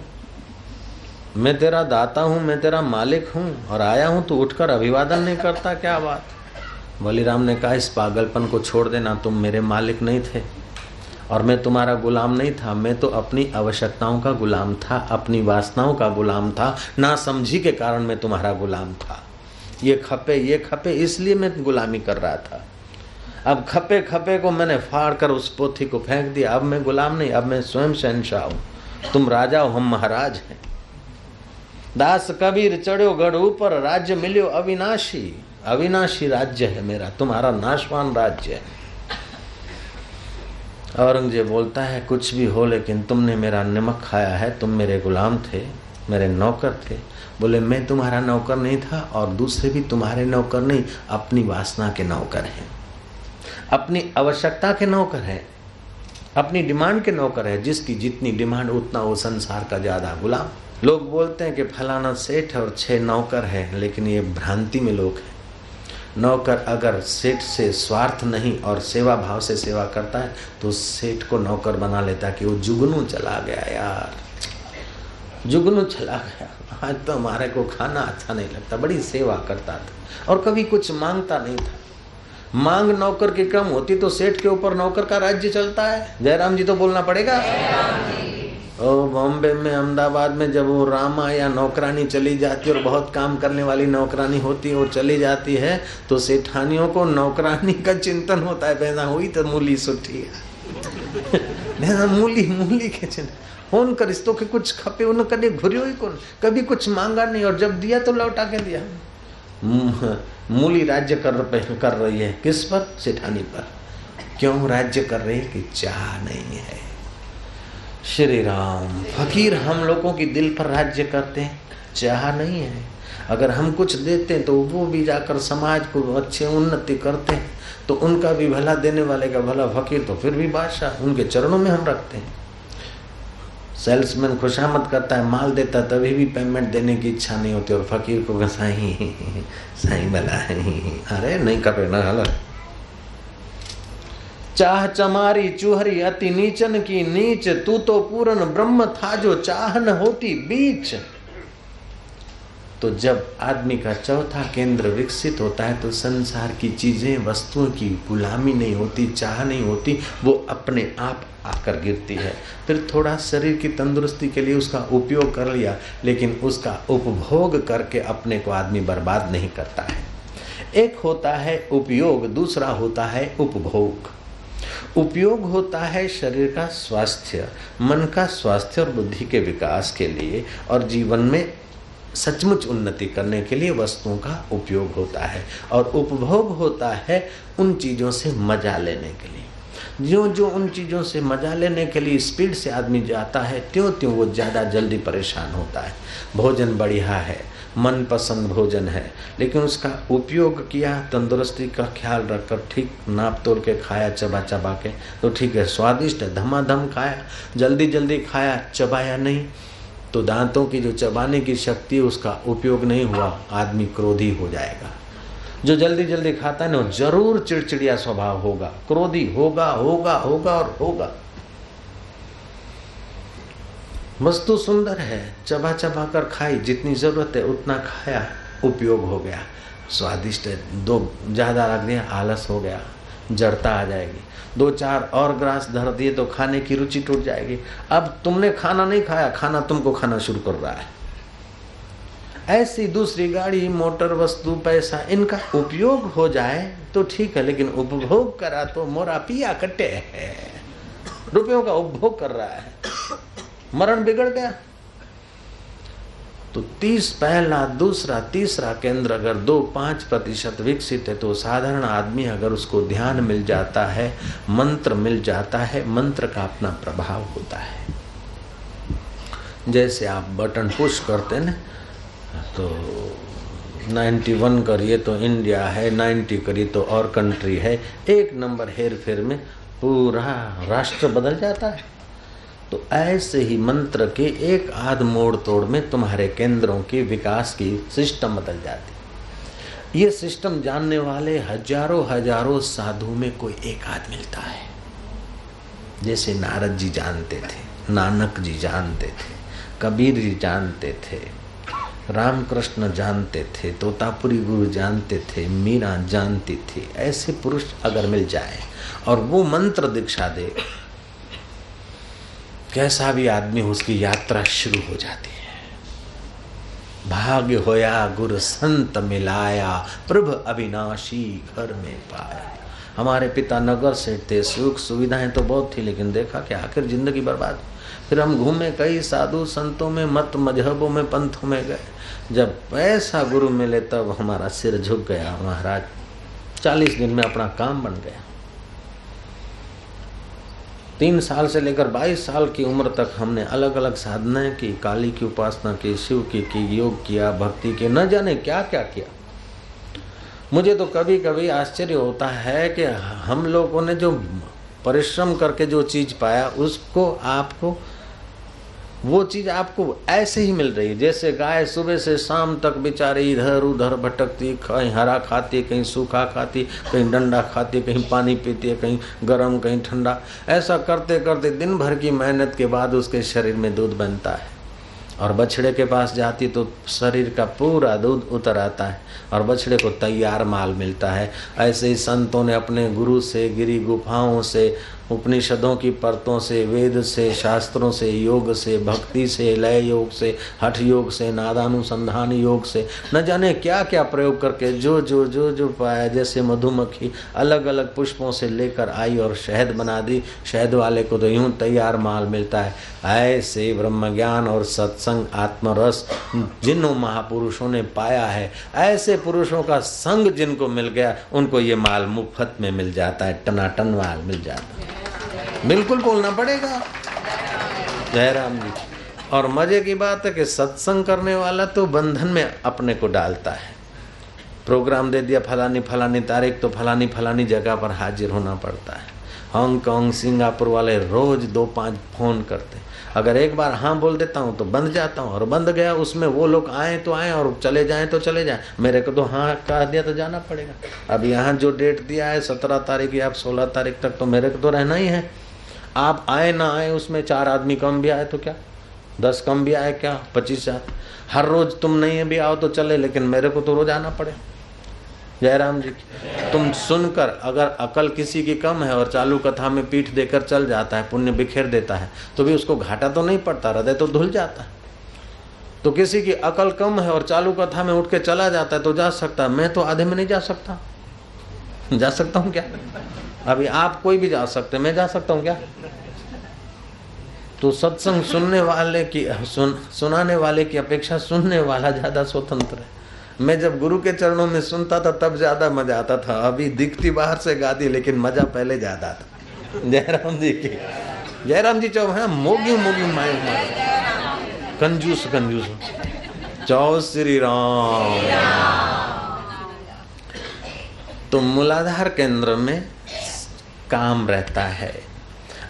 मैं तेरा दाता हूँ, मैं तेरा मालिक हूँ, और आया हूँ तो उठकर अभिवादन नहीं करता, क्या बात। वलीराम ने कहा, इस पागलपन को छोड़ देना, तुम मेरे मालिक नहीं थे। और मैं तुम्हारा गुलाम नहीं था, मैं तो अपनी आवश्यकताओं का गुलाम था, अपनी वासनाओं का गुलाम था ना समझी के कारण मैं तुम्हारा गुलाम था। ये खपे ये खपे, इसलिए मैं गुलामी कर रहा था। अब खपे खपे को मैंने फाड़ कर उस पोथी को फेंक दिया। अब मैं गुलाम नहीं, अब मैं स्वयं शहनशाह हूँ। तुम राजा हो, हम महाराज हैं। दास कबीर चढ़ो गढ़ ऊपर, राज्य मिलियो अविनाशी। अविनाशी राज्य है मेरा, तुम्हारा नाशवान राज्य है। औरंगज़ेब बोलता है, कुछ भी हो, लेकिन तुमने मेरा नमक खाया है। तुम मेरे गुलाम थे, मेरे नौकर थे। बोले, मैं तुम्हारा नौकर नहीं था और दूसरे भी तुम्हारे नौकर नहीं। अपनी वासना के नौकर हैं। अपनी आवश्यकता के नौकर हैं। अपनी डिमांड के नौकर है। जिसकी जितनी डिमांड, उतना वो संसार का ज़्यादा गुलाम। लोग बोलते हैं कि फलाना सेठ और छह नौकर है, लेकिन ये भ्रांति में लोग हैं। नौकर अगर सेठ से स्वार्थ नहीं और सेवा भाव से सेवा करता है तो सेठ को नौकर बना लेता कि वो जुगनू चला गया यार। जुगनू चला गया। आज तो हमारे को खाना अच्छा नहीं लगता, बड़ी सेवा करता था और कभी कुछ माँगता नहीं था। मांग नौकर की कम होती तो सेठ के ऊपर नौकर का राज्य चलता है। जयराम जी तो बोलना पड़ेगा। बॉम्बे में, अहमदाबाद में जब वो रामा या नौकरानी चली जाती है और बहुत काम करने वाली नौकरानी होती है, वो चली जाती है तो सेठानियों को नौकरानी का चिंतन होता है। पैदा हुई तो मूली सुठी है। मूली मूली के चिंतन। फ़ोन कर रिश्तों के कुछ खपे उन कभी घुरियो ही कौन? कभी कुछ मांगा नहीं और जब दिया तो लौटा के दिया। मूली राज्य कर कर रही है। किस पर? सेठानी पर। क्यों? राज्य कर रही है कि चाह नहीं है। श्री राम, फकीर हम लोगों की दिल पर राज्य करते हैं। चाह नहीं है। अगर हम कुछ देते हैं तो वो भी जाकर समाज को अच्छे उन्नति करते हैं। तो उनका भी भला देने वाले का भला फकीर तो फिर भी बादशाह, उनके चरणों में हम रखते हैं। सेल्समैन खुशामद करता है, माल देता तभी भी पेमेंट देने की इच्छा नहीं होती और फकीर को साई साई भला अरे, नहीं कर रहे ना गलत चाह चमारी चूहरी, अति नीचन की नीच, तू तो पूर्ण ब्रह्म था जो चाह न होती बीच। तो जब आदमी का चौथा केंद्र विकसित होता है तो संसार की चीज़ें, वस्तुओं की गुलामी नहीं होती, चाह नहीं होती, वो अपने आप आकर गिरती है। फिर थोड़ा शरीर की तंदुरुस्ती के लिए उसका उपयोग कर लिया, लेकिन उसका उपभोग करके अपने को आदमी बर्बाद नहीं करता है। एक होता है उपयोग, दूसरा होता है उपभोग। उपयोग होता है शरीर का स्वास्थ्य, मन का स्वास्थ्य और बुद्धि के विकास के लिए और जीवन में सचमुच उन्नति करने के लिए वस्तुओं का उपयोग होता है और उपभोग होता है उन चीज़ों से मज़ा लेने के लिए। जो जो उन चीज़ों से मज़ा लेने के लिए स्पीड से आदमी जाता है त्यों त्यों वो ज़्यादा जल्दी परेशान होता है। भोजन बढ़िया है मनपसंद भोजन है। लेकिन उसका उपयोग किया, तंदुरुस्ती का ख्याल रखकर ठीक नाप तोल के खाया, चबा चबा के तो ठीक है, स्वादिष्ट है, धमाधम खाया, जल्दी जल्दी खाया, चबाया नहीं तो दांतों की जो चबाने की शक्ति, उसका उपयोग नहीं हुआ, आदमी क्रोधी हो जाएगा। जो जल्दी जल्दी खाता है ना ज़रूर चिड़चिड़िया स्वभाव होगा, क्रोधी होगा होगा होगा और होगा। वस्तु सुंदर है। चबा चबा कर खाई, जितनी ज़रूरत है उतना खाया, उपयोग हो गया। स्वादिष्ट है। दो ज़्यादा रख दिया, आलस हो गया, जड़ता आ जाएगी। दो चार और ग्रास धर दिए तो खाने की रुचि टूट जाएगी। अब तुमने खाना नहीं खाया, खाना तुमको खाना शुरू कर रहा है। ऐसी दूसरी गाड़ी, मोटर, वस्तु, पैसा, इनका उपयोग हो जाए तो ठीक है, लेकिन उपभोग करा तो मोरा पिया कटे है। रुपयों का उपभोग कर रहा है। मरण बिगड़ गया। तो तीस पहला, दूसरा, तीसरा केंद्र अगर दो पाँच प्रतिशत विकसित है तो साधारण आदमी अगर उसको ध्यान मिल जाता है, मंत्र मिल जाता है, मंत्र का अपना प्रभाव होता है। जैसे आप बटन पुश करते ना तो 91 करिए तो इंडिया है 90 करिए तो और कंट्री है, एक नंबर हेर फेर में पूरा राष्ट्र बदल जाता है। तो ऐसे ही मंत्र के एक आध मोड़ तोड़ में तुम्हारे केंद्रों के विकास की सिस्टम बदल जाती। ये सिस्टम जानने वाले हज़ारों हज़ारों साधु में कोई एक आध मिलता है। जैसे नारद जी जानते थे, नानक जी जानते थे, कबीर जी जानते थे, रामकृष्ण जानते थे, तोतापुरी गुरु जानते थे, मीरा जानती थी, ऐसे पुरुष अगर मिल जाए और वो मंत्र दीक्षा दे कैसा भी आदमी उसकी यात्रा शुरू हो जाती है। भाग्य होया, गुरु संत मिलाया, प्रभ अविनाशी घर में पाया। हमारे पिता नगर से थे, सुख सुविधाएँ तो बहुत थी, लेकिन देखा कि आखिर ज़िंदगी बर्बाद। फिर हम घूमे कई साधु संतों में, मत मजहबों में, पंथों में गए। जब ऐसा गुरु मिले, तब हमारा सिर झुक गया। महाराज, चालीस दिन में अपना काम बन गया। तीन साल से लेकर बाईस साल की उम्र तक हमने अलग अलग साधनाएँ की, काली की उपासना की, शिव की की, योग किया, भक्ति के, न जाने क्या क्या। किया मुझे तो कभी कभी आश्चर्य होता है कि हम लोगों ने जो परिश्रम करके जो चीज़ पाया, उसको आपको वो चीज़ आपको ऐसे ही मिल रही है। जैसे गाय सुबह से शाम तक बेचारी इधर उधर भटकती, कहीं हरा खाती, कहीं सूखा खाती, कहीं डंडा खाती, कहीं पानी पीती है, कहीं गर्म, कहीं ठंडा। ऐसा करते करते दिन भर की मेहनत के बाद उसके शरीर में दूध बनता है। और बछड़े के पास जाती तो शरीर का पूरा दूध उतर आता है और बछड़े को तैयार माल मिलता है। ऐसे ही संतों ने अपने गुरु से, गिरी गुफाओं से उपनिषदों की परतों से, वेद से, शास्त्रों से, योग से, भक्ति से, लय योग से, हठ योग से, नादानुसंधान योग से, न जाने क्या क्या प्रयोग करके जो जो जो जो पाया, जैसे मधुमक्खी अलग अलग पुष्पों से लेकर आई और शहद बना दी, शहद वाले को तो यूँ तैयार माल मिलता है। ऐसे ब्रह्म ज्ञान और सत्संग आत्मरस जिन महापुरुषों ने पाया है, ऐसे पुरुषों का संग जिनको मिल गया, उनको ये माल मुफ़्त में मिल जाता है, टनाटन माल मिल जाता है। बिल्कुल बोलना पड़ेगा। जयराम जी, और मज़े की बात है कि सत्संग करने वाला तो बंधन में अपने को डालता है। प्रोग्राम दे दिया, फलानी फलानी तारीख तो फलानी फलानी जगह पर हाजिर होना पड़ता है। हांगकांग, सिंगापुर वाले रोज दो पाँच फ़ोन करते अगर एक बार हाँ बोल देता हूँ तो बंद जाता हूँ, और बंद गया, उसमें वो लोग आए तो आए, और चले जाएँ तो चले जाएँ। मेरे को तो हाँ कह दिया तो जाना पड़ेगा। अब यहाँ जो डेट दिया है, सत्रह तारीख या सोलह तारीख तक तो मेरे को तो रहना ही है। आप आए ना आए, उसमें चार आदमी कम भी आए तो क्या? दस कम भी आए क्या? पच्चीस हर रोज तुम नहीं भी आओ तो चले, लेकिन मेरे को तो रोज आना पड़े। जयराम जी, तुम सुनकर अगर अकल किसी की कम है और चालू कथा में पीठ देकर चल जाता है, पुण्य बिखेर देता है तो भी उसको घाटा तो नहीं पड़ता, हृदय तो धुल जाता है। तो किसी की अकल कम है और चालू कथा में उठ के चला जाता है तो जा सकता है। मैं तो आधे में नहीं जा सकता। जा सकता हूँ क्या? अभी आप कोई भी जा सकते मैं जा सकता हूँ क्या? तो सत्संग सुनने वाले की, सुन, सुनाने वाले की अपेक्षा सुनने वाला ज़्यादा स्वतंत्र है। मैं जब गुरु के चरणों में सुनता था, तब ज़्यादा मज़ा आता था। अभी दिखती बाहर से गाती, लेकिन मज़ा पहले ज़्यादा था। जयराम जी की। जयराम जी चौ है, मोगी मोगी माए कंजूस कंजूस। चौ श्री राम। तो मूलाधार केंद्र में काम रहता है।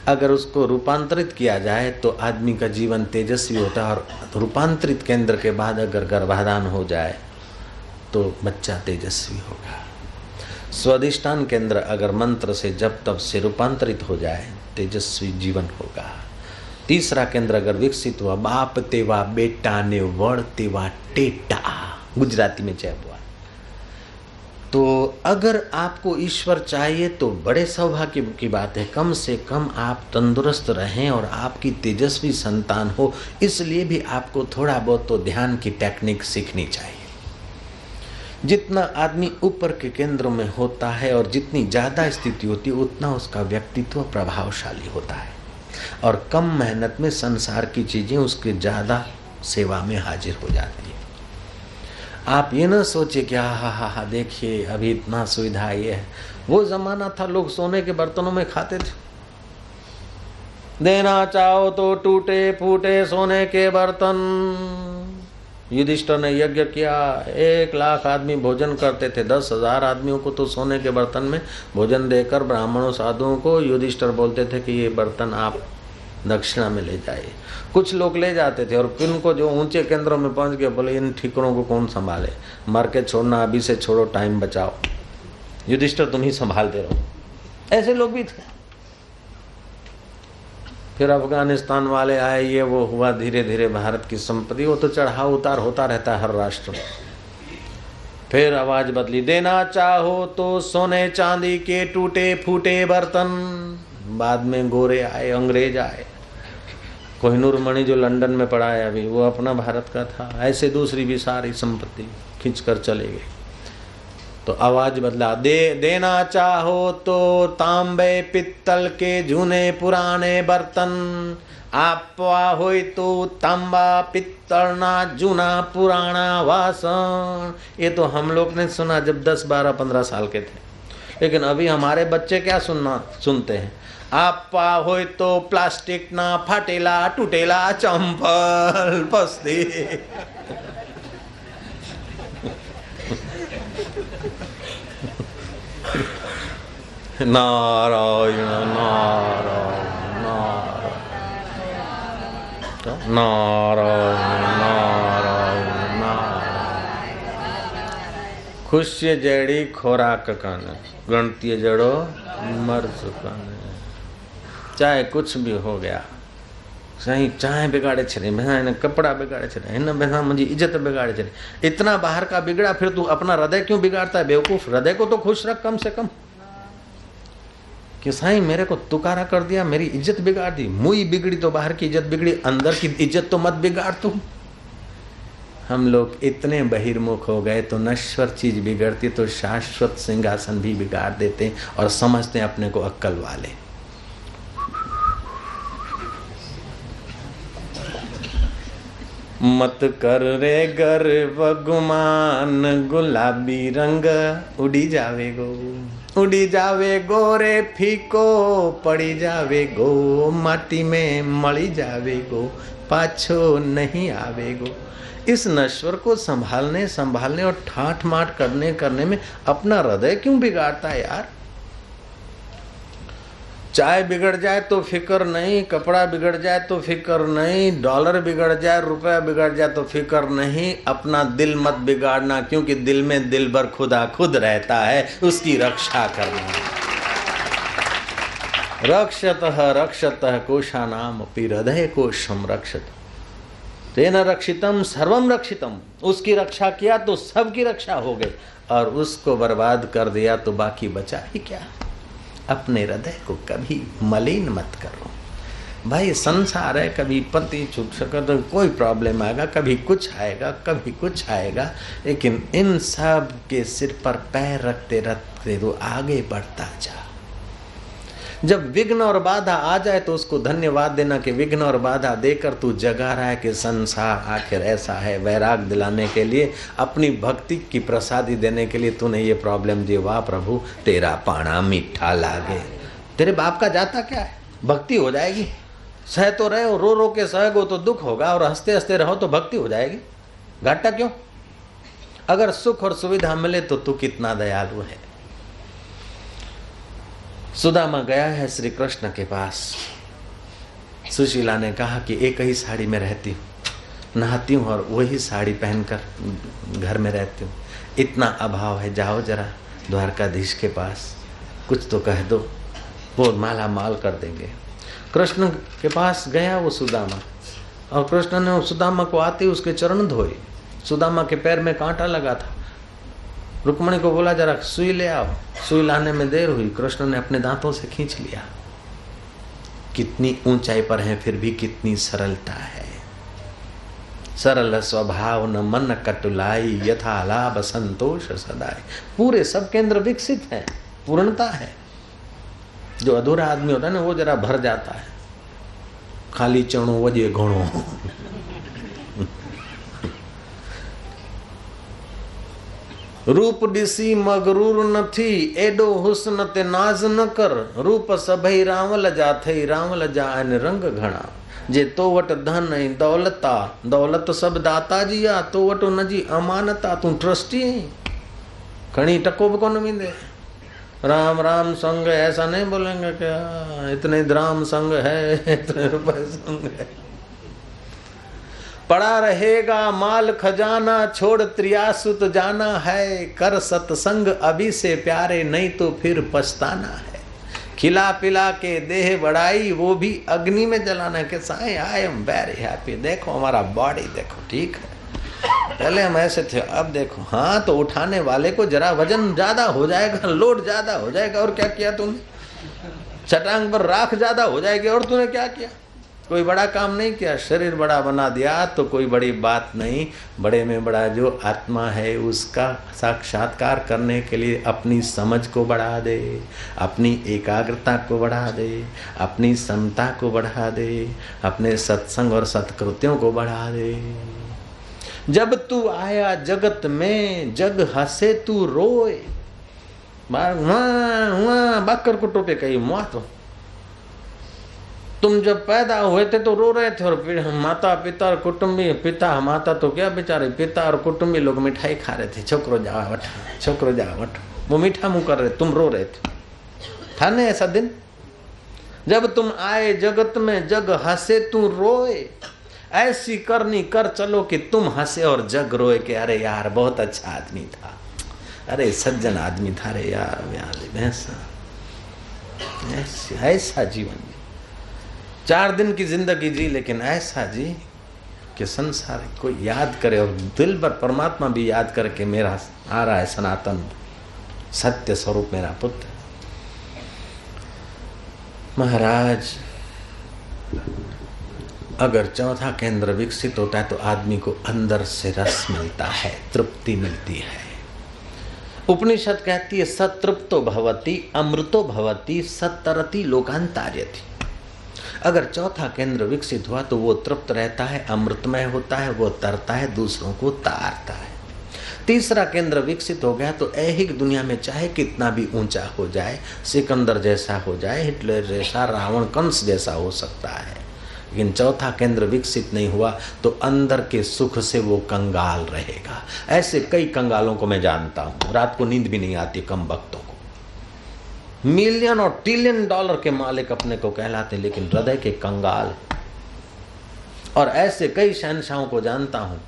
अगर उसको रूपांतरित किया जाए तो आदमी का जीवन तेजस्वी होता है, और रूपांतरित केंद्र के बाद अगर गर्भाधान हो जाए तो बच्चा तेजस्वी होगा। स्वादिष्टान केंद्र अगर मंत्र से जब तब से रूपांतरित हो जाए, तेजस्वी जीवन होगा। तीसरा केंद्र अगर विकसित हुआ, बाप तेवा, बेटा ने वड़ तेवा टेटा, गुजराती में जय तो अगर आपको ईश्वर चाहिए तो बड़े सौभाग्य की बात है, कम से कम आप तंदुरुस्त रहें और आपकी तेजस्वी संतान हो, इसलिए भी आपको थोड़ा बहुत तो ध्यान की टेक्निक सीखनी चाहिए। जितना आदमी ऊपर के केंद्र में होता है और जितनी ज़्यादा स्थिति होती है, उतना उसका व्यक्तित्व प्रभावशाली होता है। और कम मेहनत में संसार की चीज़ें उसके ज़्यादा सेवा में हाजिर हो जाती है। आप ये ना सोचे कि हा हा हा हा देखिए, अभी इतना सुविधा ये है। वो जमाना था, लोग सोने के बर्तनों में खाते थे। देना चाहो तो टूटे फूटे सोने के बर्तन। युधिष्ठर ने यज्ञ किया। एक लाख आदमी भोजन करते थे। दस हज़ार आदमियों को तो सोने के बर्तन में भोजन देकर ब्राह्मणों, साधुओं को युधिष्ठर बोलते थे कि ये बर्तन आप दक्षिणा में ले जाइए। कुछ लोग ले जाते थे और किन को जो ऊँचे केंद्रों में पहुँच गए, बोले, इन ठिकरों को कौन संभाले? मर के छोड़ना, अभी से छोड़ो, टाइम बचाओ। युधिष्ठर, तुम ही संभालते रहो। ऐसे लोग भी थे। फिर अफ़गानिस्तान वाले आए, ये वो हुआ धीरे धीरे भारत की संपत्ति। वो तो चढ़ाव उतार होता रहता है हर राष्ट्र में। फिर आवाज़ बदली, देना चाहो तो सोने चांदी के टूटे फूटे बर्तन। बाद में गोरे आए, अंग्रेज़ आए। कोहिनूर मणि जो लंदन में पड़ा है अभी, वो अपना भारत का था। ऐसे दूसरी भी सारी संपत्ति खींच कर चले गए। तो आवाज बदला दे देना चाहो तो तांबे पित्तल के जूने पुराने बर्तन आप हो तो तांबा पित्तल ना जूना पुराना वासन ये तो हम लोग ने सुना जब दस बारह पंद्रह साल के थे लेकिन अभी हमारे बच्चे क्या सुनना सुनते हैं આપવા હોય તો પ્લાસ્ટિકના ફાટેલા તૂટેલા ચંપલ પસ્તી नारायण नारायण नारायण। नारायण नारायण नारायण। खुश्य जड़ी खोराक काने, गणतीय जड़ो मर चुकाने चाहे कुछ भी हो गया, सही चाय बिगाड़े छे भैसा इन्हें कपड़ा बिगाड़े छे इन भैसा मुझे इज़्ज़त बिगाड़े छे इतना बाहर का बिगड़ा, फिर तू अपना हृदय क्यों बिगाड़ता है? बेवकूफ़ हृदय को तो खुश रख कम से कम। कि साईं, मेरे को तुकारा कर दिया, मेरी इज़्ज़त बिगाड़ दी। मुई बिगड़ी तो बाहर की इज़्ज़त बिगड़ी, अंदर की इज़्ज़त तो मत बिगाड़ तू। हम लोग इतने बहिर्मुख हो गए तो नश्वर चीज़ बिगड़ती तो शाश्वत सिंहासन भी बिगाड़ देते और समझते अपने को अक्कल वाले। मत कर रे गर्व, गुमान, गुलाबी रंग, उड़ी जावे गो। उड़ी जावे गोरे फीको, पड़ी जावे गो, माटी में मड़ी जावे गो, पाछो नहीं आवे गो। इस नश्वर को संभालने संभालने और ठाठ माठ करने करने में अपना हृदय क्यों बिगाड़ता है यार? चाय बिगड़ जाए तो फ़िक्र नहीं, कपड़ा बिगड़ जाए तो फ़िक्र नहीं, डॉलर बिगड़ जाए, रुपया बिगड़ जाए तो फ़िक्र नहीं। अपना दिल मत बिगाड़ना, क्योंकि दिल में दिल भर खुदा खुद रहता है, उसकी रक्षा करना। रक्षत रक्षत कोशा नाम अपनी हृदय कोशम रक्षत। तेन रक्षितम सर्वम रक्षितम उसकी रक्षा किया तो सबकी रक्षा हो गई, और उसको बर्बाद कर दिया तो बाकी बचा ही क्या? अपने हृदय को कभी मलिन मत करो। भाई, संसार है, कभी पति छूट सको तो कोई प्रॉब्लम आएगा, कभी कुछ आएगा, कभी कुछ आएगा, लेकिन इन सब के सिर पर पैर रखते रखते तो आगे बढ़ता जा। जब विघ्न और बाधा आ जाए तो उसको धन्यवाद देना कि विघ्न और बाधा देकर तू जगा रहा है कि संसार आखिर ऐसा है वैराग दिलाने के लिए, अपनी भक्ति की प्रसादी देने के लिए तूने ये प्रॉब्लम दी वाह प्रभु, तेरा पाना मीठा लागे। तेरे बाप का जाता क्या है? भक्ति हो जाएगी। सह तो रहे हो, रो रो के सहगो तो दुख होगा और हँसते हँसते रहो तो भक्ति हो जाएगी। घाटा क्यों? अगर सुख और सुविधा मिले तो तू कितना दयालु है। सुदामा गया है श्री कृष्ण के पास। सुशीला ने कहा कि एक ही साड़ी में रहती हूँ। नहाती हूँ और वही साड़ी पहनकर घर में रहती हूँ। इतना अभाव है, जाओ जरा द्वारकाधीश के पास। कुछ तो कह दो, वो माला माल कर देंगे। कृष्ण के पास गया वो सुदामा। और कृष्ण ने सुदामा को आते उसके चरण धोए। सुदामा के पैर में कांटा लगा था। रुक्मणी को बोला, जरा सुई ले आओ। सुई लाने में देर हुई। कृष्ण ने अपने दांतों से खींच लिया। कितनी ऊंचाई पर है, फिर भी कितनी सरलता है। सरल स्वभाव न मन कटुलाई, यथा लाभ संतोष सदाए पूरे सब केंद्र विकसित है, पूर्णता है। जो अधूरा आदमी होता है ना, वो जरा भर जाता है। खाली चणो वजे घणो રૂપ ડીસી મગરૂર નથી એડો હુસ્ન તે નાજ ન કર રૂપ સભઈ રાવલ જા થઈ રાવલ जा अन रंग घणा जे तो वट धन ऐं दौलता दौलत सब दाता जी आ तो वट उन जी अमानता तूं ट्रस्टी आहीं खणी टको बि कोन वेंदे राम राम संग ऐसा नहीं बोलेंगे क्या इतने द्राम संग है इतने रुपए संग है पड़ा रहेगा माल खजाना, छोड़ त्रियासुत जाना है। कर सत्संग अभी से प्यारे, नहीं तो फिर पछताना है। खिला पिला के देह बढ़ाई, वो भी अग्नि में जलाना के साए आई एम वेरी हैप्पी देखो, हमारा बॉडी देखो, ठीक है? पहले हम ऐसे थे, अब देखो। हाँ तो उठाने वाले को जरा वज़न ज़्यादा हो जाएगा, लोड ज़्यादा हो जाएगा। और क्या किया तुमने चटांग पर राख ज़्यादा हो जाएगी। और तूने क्या किया? कोई बड़ा काम नहीं किया, शरीर बड़ा बना दिया तो कोई बड़ी बात नहीं। बड़े में बड़ा जो आत्मा है, उसका साक्षात्कार करने के लिए अपनी समझ को बढ़ा दे, अपनी एकाग्रता को बढ़ा दे, अपनी समता को बढ़ा दे, अपने सत्संग और सत्कृत्यों को बढ़ा दे। जब तू आया जगत में, जग हंसे तू रोए। बाकर को टोपे कही मुआ तो। तुम जब पैदा हुए थे तो रो रहे थे और माता पिता और कुटुंबी पिता माता तो क्या बेचारे पिता और कुटुंबी लोग मिठाई खा रहे थे। छोकरो जा वठ छोकरो जा वो मीठा मुँह कर रहे, तुम रो रहे थे। था ना ऐसा दिन? जब तुम आए जगत में, जग हंसे, तू रोए। ऐसी करनी कर चलो कि तुम हंसे और जग रोए कि अरे यार, बहुत अच्छा आदमी था। अरे सज्जन आदमी था अरे यार ऐसा ऐसा जीवन। चार दिन की ज़िंदगी जी, लेकिन ऐसा जी कि संसार को याद करे और दिल पर परमात्मा भी याद करके मेरा आ रहा है सनातन सत्य स्वरूप मेरा पुत्र। महाराज, अगर चौथा केंद्र विकसित होता है तो आदमी को अंदर से रस मिलता है, तृप्ति मिलती है। उपनिषद कहती है, सतृप्तो भवती, अमृतो भवती, सतरती लोकांतार्यति। अगर चौथा केंद्र विकसित हुआ तो वो तृप्त रहता है, अमृतमय होता है, वो तरता है, दूसरों को तारता है। तीसरा केंद्र विकसित हो गया तो ऐहिक दुनिया में चाहे कितना भी ऊँचा हो जाए, सिकंदर जैसा हो जाए, हिटलर जैसा, रावण कंस जैसा हो सकता है। लेकिन चौथा केंद्र विकसित नहीं हुआ तो अंदर के सुख से वो कंगाल रहेगा। ऐसे कई कंगालों को मैं जानता हूँ। रात को नींद भी नहीं आती कम वक्तों को। मिलियन और ट्रिलियन डॉलर के मालिक अपने को कहलाते, लेकिन हृदय के कंगाल और ऐसे कई शहनशाहों को जानता हूँ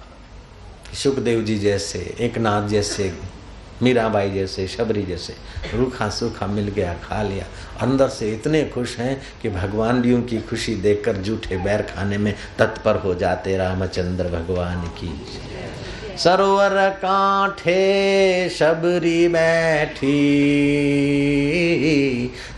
सुखदेव जी जैसे एक नाथ जैसे, मीराबाई जैसे, शबरी जैसे, रूखा सूखा मिल गया, खा लिया, अंदर से इतने खुश हैं कि भगवान भी उनकी खुशी देखकर जूठे बैर खाने में तत्पर हो जाते, रामचंद्र भगवान की सरोवर कांठे शबरी बैठी।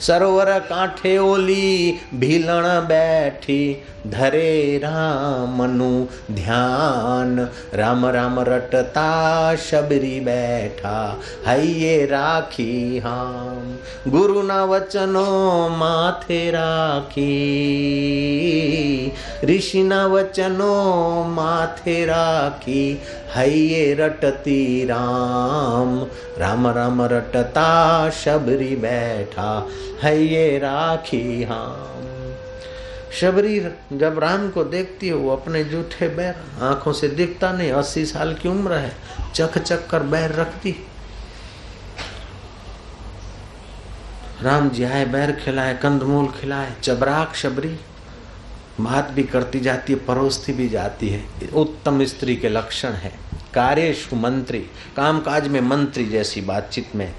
सरोवर कांठे ओली भीलण बैठी। धरे रामनु ध्यान, राम राम रटता शबरी बैठा। हइये राखी हम, गुरु न वचनो माथे राखी। ऋषि न वचनो माथे राखी। हइये रटती राम। राम राम रटता शबरी बैठा हइये राखी हम। शबरी जब राम को देखती है, वो अपने जूठे बैर, आँखों से दिखता नहीं, अस्सी साल की उम्र है चक चक कर बैर रखती राम जी आए, बैर खिलाए, कंदमूल खिलाए चबराक शबरी। बात भी करती जाती है, परोसती भी जाती है, उत्तम स्त्री के लक्षण है। कार्यशु मंत्री, कामकाज में मंत्री जैसी बातचीत में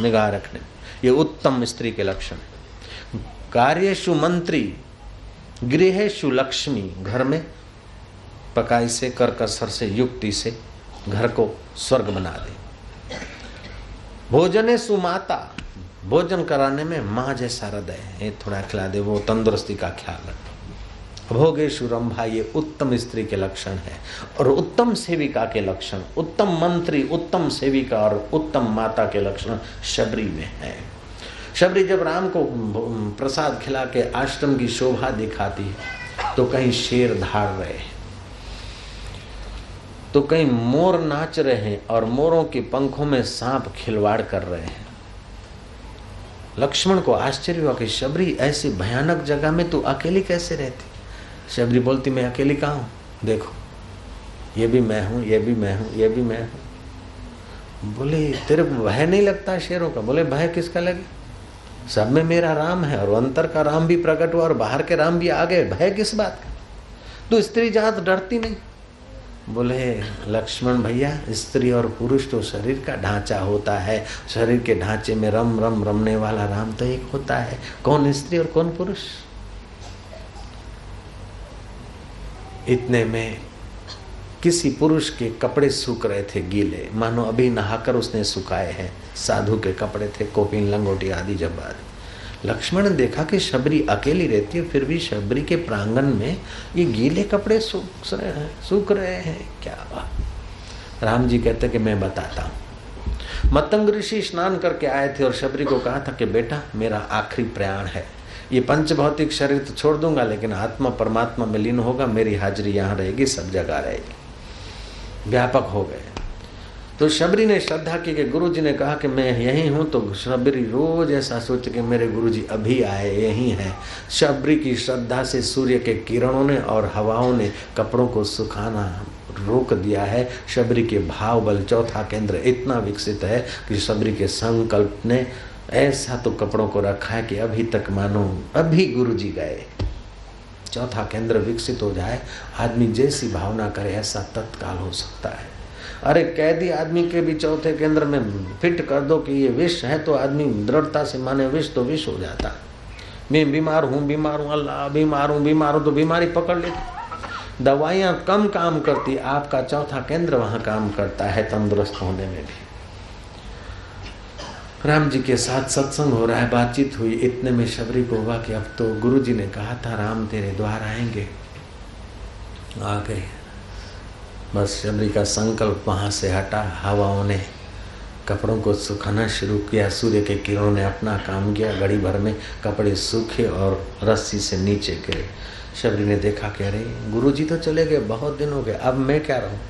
निगाह रखने। ये उत्तम स्त्री के लक्षण है। कार्यशु मंत्री गृहेशु लक्ष्मी घर में पकाई से कर कसर से, युक्ति से घर को स्वर्ग बना दे। भोजने सुमाता भोजन कराने में माँ जैसा हृदय है। थोड़ा खिला दे, वो तंदुरुस्ती का ख्याल रखे। भोगेशु रंभा ये उत्तम स्त्री के लक्षण है। और उत्तम सेविका के लक्षण, उत्तम मंत्री, उत्तम सेविका और उत्तम माता के लक्षण शबरी में है। शबरी जब राम को प्रसाद खिला के आश्रम की शोभा दिखाती है तो कहीं शेर धार रहे तो कहीं मोर नाच रहे हैं और मोरों के पंखों में सांप खिलवाड़ कर रहे हैं। लक्ष्मण को आश्चर्य हुआ कि शबरी ऐसी भयानक जगह में तू अकेली कैसे रहती? शबरी बोलती, मैं अकेली कहा हूँ? देखो, ये भी मैं हूँ, ये भी मैं हूँ, ये भी मैं हूँ। बोले, तेरे भय नहीं लगता शेरों का? बोले, भय किसका लगे? सब में मेरा राम है और अंतर का राम भी प्रकट हुआ और बाहर के राम भी आ गए। भय किस बात का? तो स्त्री जात डरती नहीं? बोले, लक्ष्मण भैया, स्त्री और पुरुष तो शरीर का ढांचा होता है। शरीर के ढांचे में रम रम रमने वाला राम तो एक होता है। कौन स्त्री और कौन पुरुष? इतने में किसी पुरुष के कपड़े सूख रहे थे गीले। मानो अभी नहाकर उसने सुखाए हैं। साधु के कपड़े थे, कोपिन, लंगोटी आदि जब आदि लक्ष्मण ने देखा कि शबरी अकेली रहती है, फिर भी शबरी के प्रांगण में ये गीले कपड़े सूख रहे हैं, सूख रहे हैं। क्या बात। राम जी कहते कि मैं बताता हूँ। मतंग ऋषि स्नान करके आए थे और शबरी को कहा था कि बेटा, मेरा आखिरी प्रयाण है। ये पंच भौतिक शरीर तो छोड़ दूँगा, लेकिन आत्मा परमात्मा में लीन होगा, मेरी हाजिरी यहाँ रहेगी, सब जगह रहेगी। व्यापक हो गए। तो शबरी ने श्रद्धा की कि गुरु जी ने कहा कि मैं यही हूँ तो शबरी रोज ऐसा सोच के मेरे गुरु जी अभी आए, यही हैं। शबरी की श्रद्धा से सूर्य के किरणों ने और हवाओं ने कपड़ों को सुखाना रोक दिया है। शबरी के भाव बल चौथा केंद्र इतना विकसित है कि शबरी के संकल्प ने ऐसा तो कपड़ों को रखा है कि अभी तक मानो अभी गुरु जी गए। चौथा केंद्र विकसित हो जाए, आदमी जैसी भावना करे, ऐसा तत्काल हो सकता है। अरे कैदी आदमी के भी चौथे केंद्र में फिट कर दो कि ये विष है तो आदमी दृढ़ता से माने विष तो विष हो जाता। मैं बीमार हूँ बीमार हूँ, अल्लाह, बीमार हूँ बीमार हूँ तो बीमारी पकड़ लेती दवाइयाँ कम काम करती, आपका चौथा केंद्र वहाँ काम करता है तंदुरुस्त होने में भी। राम जी के साथ सत्संग हो रहा है, बातचीत हुई, इतने में शबरी को हुआ कि अब तो गुरु जी ने कहा था, राम तेरे द्वार आएँगे। आ गए। बस शबरी का संकल्प वहाँ से हटा, हवाओं ने कपड़ों को सुखाना शुरू किया, सूर्य के किरणों ने अपना काम किया, घड़ी भर में कपड़े सूखे और रस्सी से नीचे गिरे। शबरी ने देखा कि अरे गुरु जी तो चले गए, बहुत दिन हो गए, अब मैं क्या रहूँ?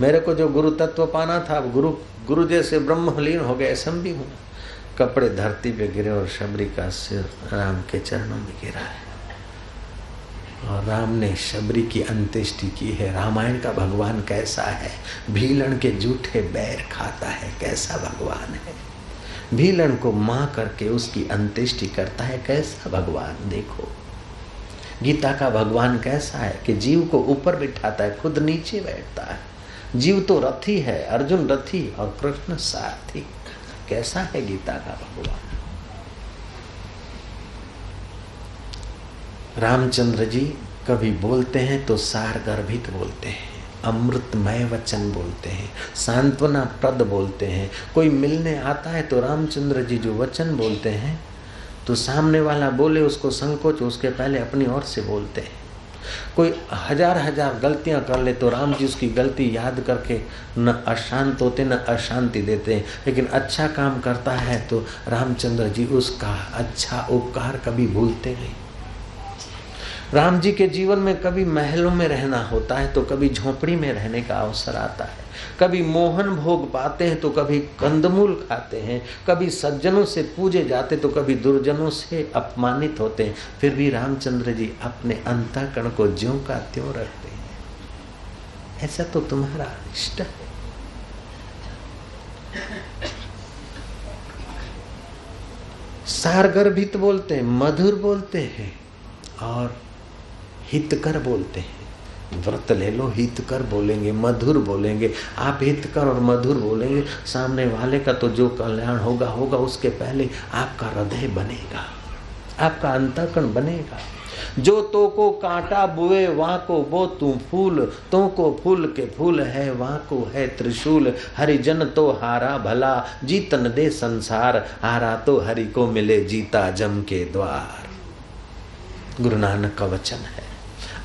मेरे को जो गुरु तत्व पाना था, अब गुरु गुरु जैसे ब्रह्मलीन हो गए ऐसा भी हूँ। कपड़े धरती पे गिरे और शबरी का सिर राम के चरणों में गिरा है। और राम ने शबरी की अंत्येष्टि की है। रामायण का भगवान कैसा है? भीलन के जूठे बैर खाता है। कैसा भगवान है? भीलन को माँ करके उसकी अंत्येष्टि करता है। कैसा भगवान? देखो। गीता का भगवान कैसा है कि जीव को ऊपर बिठाता है, खुद नीचे बैठता है। जीव तो रथी है, अर्जुन रथी और कृष्ण सारथी। कैसा है गीता का भगवान? रामचंद्र जी कभी बोलते हैं तो सार गर्भित बोलते हैं, अमृतमय वचन बोलते हैं, सांत्वना प्रद बोलते हैं। कोई मिलने आता है तो रामचंद्र जी जो वचन बोलते हैं तो सामने वाला बोले उसको संकोच, उसके पहले अपनी ओर से बोलते हैं। कोई हज़ार हज़ार गलतियाँ कर ले तो राम जी उसकी गलती याद करके न अशांत होते, न अशांति देते। हैं लेकिन अच्छा काम करता है तो रामचंद्र जी उसका अच्छा उपकार कभी भूलते नहीं। राम जी के जीवन में कभी महलों में रहना होता है तो कभी झोपड़ी में रहने का अवसर आता है। कभी मोहन भोग पाते हैं तो कभी कंदमूल खाते हैं। कभी सज्जनों से पूजे जाते तो कभी दुर्जनों से अपमानित होते हैं। फिर भी रामचंद्र जी अपने अंतकरण को ज्यो का त्यों रखते हैं। ऐसा तो तुम्हारा इष्ट है। सारगर्भित बोलते हैं, मधुर बोलते हैं और हितकर बोलते हैं। व्रत ले लो, हितकर बोलेंगे, मधुर बोलेंगे। आप हितकर और मधुर बोलेंगे, सामने वाले का तो जो कल्याण होगा होगा उसके पहले आपका हृदय बनेगा, आपका अंतकरण बनेगा। जो तो को कांटा बुए वहाँ को बो तू फूल तो को फूल के फूल है वहाँ को है त्रिशूल। हरिजन तो हारा भला, जीतन दे संसार। हारा तो हरि को मिले जीता जम के द्वार। गुरु नानक का वचन है।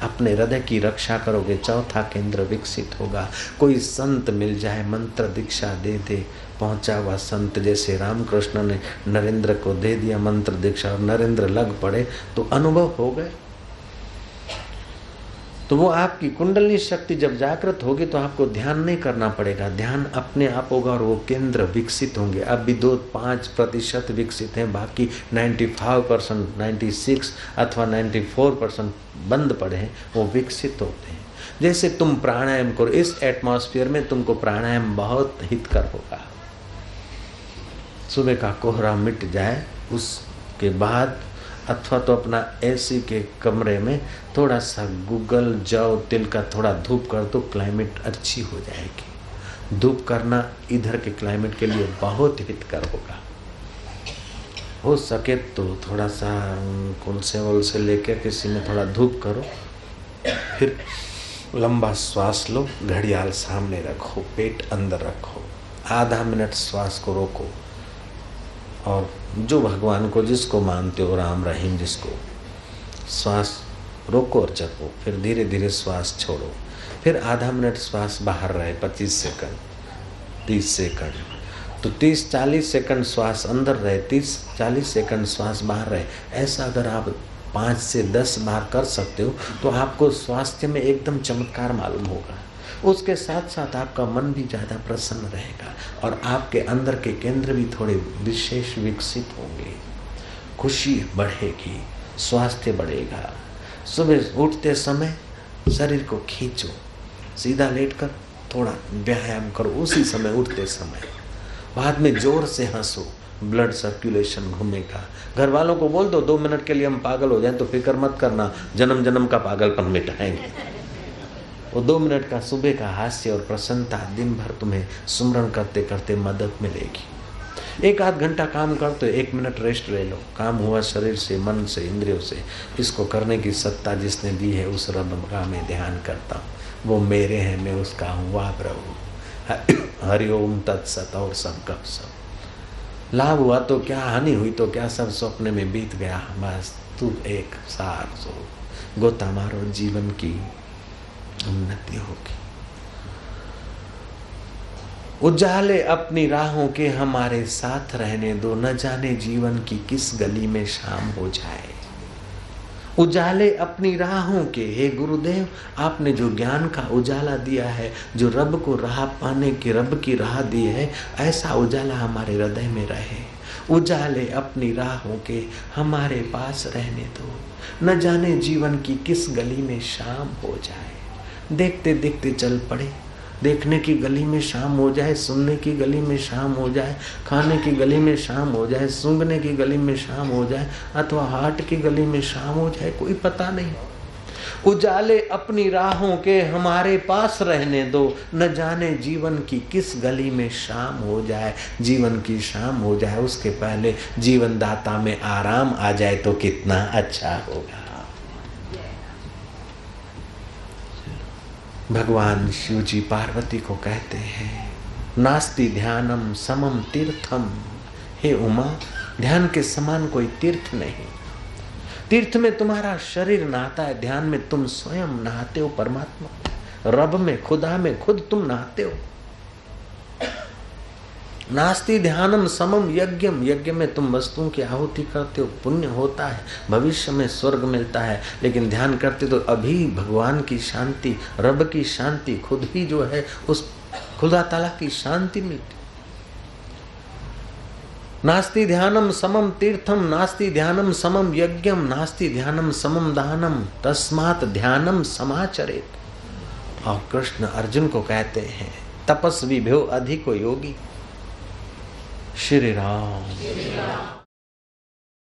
अपने हृदय की रक्षा करोगे, चौथा केंद्र विकसित होगा। कोई संत मिल जाए, मंत्र दीक्षा दे दे। पहुँचा हुआ संत जैसे रामकृष्ण ने नरेंद्र को दे दिया मंत्र दीक्षा, और नरेंद्र लग पड़े तो अनुभव हो गए। तो वो आपकी कुंडली शक्ति जब जागृत होगी तो आपको ध्यान नहीं करना पड़ेगा। ध्यान अपने आप होगा और वो केंद्र विकसित होंगे। अब भी दो पाँच प्रतिशत विकसित हैं, बाकी 95 परसेंट नाइन्टी अथवा 94 परसेंट बंद पड़े हैं, वो विकसित होते हैं। जैसे तुम प्राणायाम करो, इस एटमॉस्फेयर में तुमको प्राणायाम बहुत हितकर होगा। सुबह का कोहरा मिट जाए, उसके बाद अथवा तो अपना एसी के कमरे में थोड़ा सा गूगल जव तिल का थोड़ा धूप कर दो, क्लाइमेट अच्छी हो जाएगी। धूप करना इधर के क्लाइमेट के लिए बहुत हितकर होगा। हो सके तो थोड़ा सा कौन से वल से लेकर किसी में थोड़ा धूप करो। फिर लंबा श्वास लो, घड़ियाल सामने रखो, पेट अंदर रखो। आधा मिनट श्वास को रोको और जो भगवान को जिसको मानते हो, राम रहीम जिसको, श्वास रोको और जपो फिर धीरे धीरे श्वास छोड़ो। फिर आधा मिनट श्वास बाहर रहे, पच्चीस सेकंड, तीस सेकंड। तो तीस चालीस सेकंड श्वास अंदर रहे, तीस चालीस सेकंड श्वास बाहर रहे। ऐसा अगर आप पाँच से दस बार कर सकते हो तो आपको स्वास्थ्य में एकदम चमत्कार मालूम होगा। उसके साथ साथ आपका मन भी ज़्यादा प्रसन्न रहेगा और आपके अंदर के केंद्र भी थोड़े विशेष विकसित होंगे। खुशी बढ़ेगी, स्वास्थ्य बढ़ेगा। सुबह उठते समय शरीर को खींचो, सीधा लेटकर थोड़ा व्यायाम करो, उसी समय उठते समय। बाद में ज़ोर से हंसो, ब्लड सर्कुलेशन घूमेगा। घर वालों को बोल दो दो मिनट के लिए हम पागल हो जाएँ तो फ़िक्र मत करना जन्म जन्म का पागलपन मिटाएँगे। वो दो मिनट का सुबह का हास्य और प्रसन्नता दिन भर तुम्हें सुमरण करते करते मदद मिलेगी। एक आध घंटा काम कर तो एक मिनट रेस्ट ले लो। काम हुआ शरीर से, मन से, इंद्रियों से। इसको करने की सत्ता जिसने दी है, उस रब का मैं ध्यान करता हूँ। वो मेरे हैं, मैं उसका हूँ वाह प्रभु हरिओम तत्सत और सब कब सब। लाभ हुआ तो क्या, हानि हुई तो क्या, सब सपने में बीत गया। बस तू एक सार सो। गोता मारो जीवन की। उन्नति होगी। उजाले अपनी राहों के हमारे साथ रहने दो, न जाने जीवन की किस गली में शाम हो जाए। उजाले अपनी राहों के, हे गुरुदेव, आपने जो ज्ञान का उजाला दिया है, जो रब को राह पाने की, रब की राह दी है, ऐसा उजाला हमारे हृदय में रहे। उजाले अपनी राहों के हमारे पास रहने दो, न जाने जीवन की किस गली में शाम हो जाए। देखते देखते चल पड़े। देखने की गली में शाम हो जाए, सुनने की गली में शाम हो जाए, खाने की गली में शाम हो जाए, सूंघने की गली में शाम हो जाए, अथवा हाट की गली में शाम हो जाए, कोई पता नहीं। उजाले अपनी राहों के हमारे पास रहने दो। न जाने जीवन की किस गली में शाम हो जाए। जीवन की शाम हो जाए, उसके पहले जीवन दाता में आराम आ जाए तो कितना अच्छा होगा। भगवान शिव जी पार्वती को कहते हैं, नास्ति ध्यानम समम तीर्थम। हे उमा, ध्यान के समान कोई तीर्थ नहीं। तीर्थ में तुम्हारा शरीर नहाता है, ध्यान में तुम स्वयं नहाते हो, परमात्मा। रब में, खुदा में खुद तुम नहाते हो। नास्ति ध्यानम समम यज्ञम। यज्ञ में तुम वस्तुओं की आहुति करते हो, पुण्य होता है, भविष्य में स्वर्ग मिलता है, लेकिन ध्यान करते तो अभी भगवान की शांति, रब की शांति, खुद ही जो है, उस खुदा तला की शांति मिलती। नास्ति ध्यानम समम तीर्थम, नास्ति ध्यानम समम यज्ञम, नास्ति ध्यानम समम दानम, तस्मात ध्यानम समाचरित। और कृष्ण अर्जुन को कहते हैं, तपस्वी भ्यो अधिको योगी। श्री राम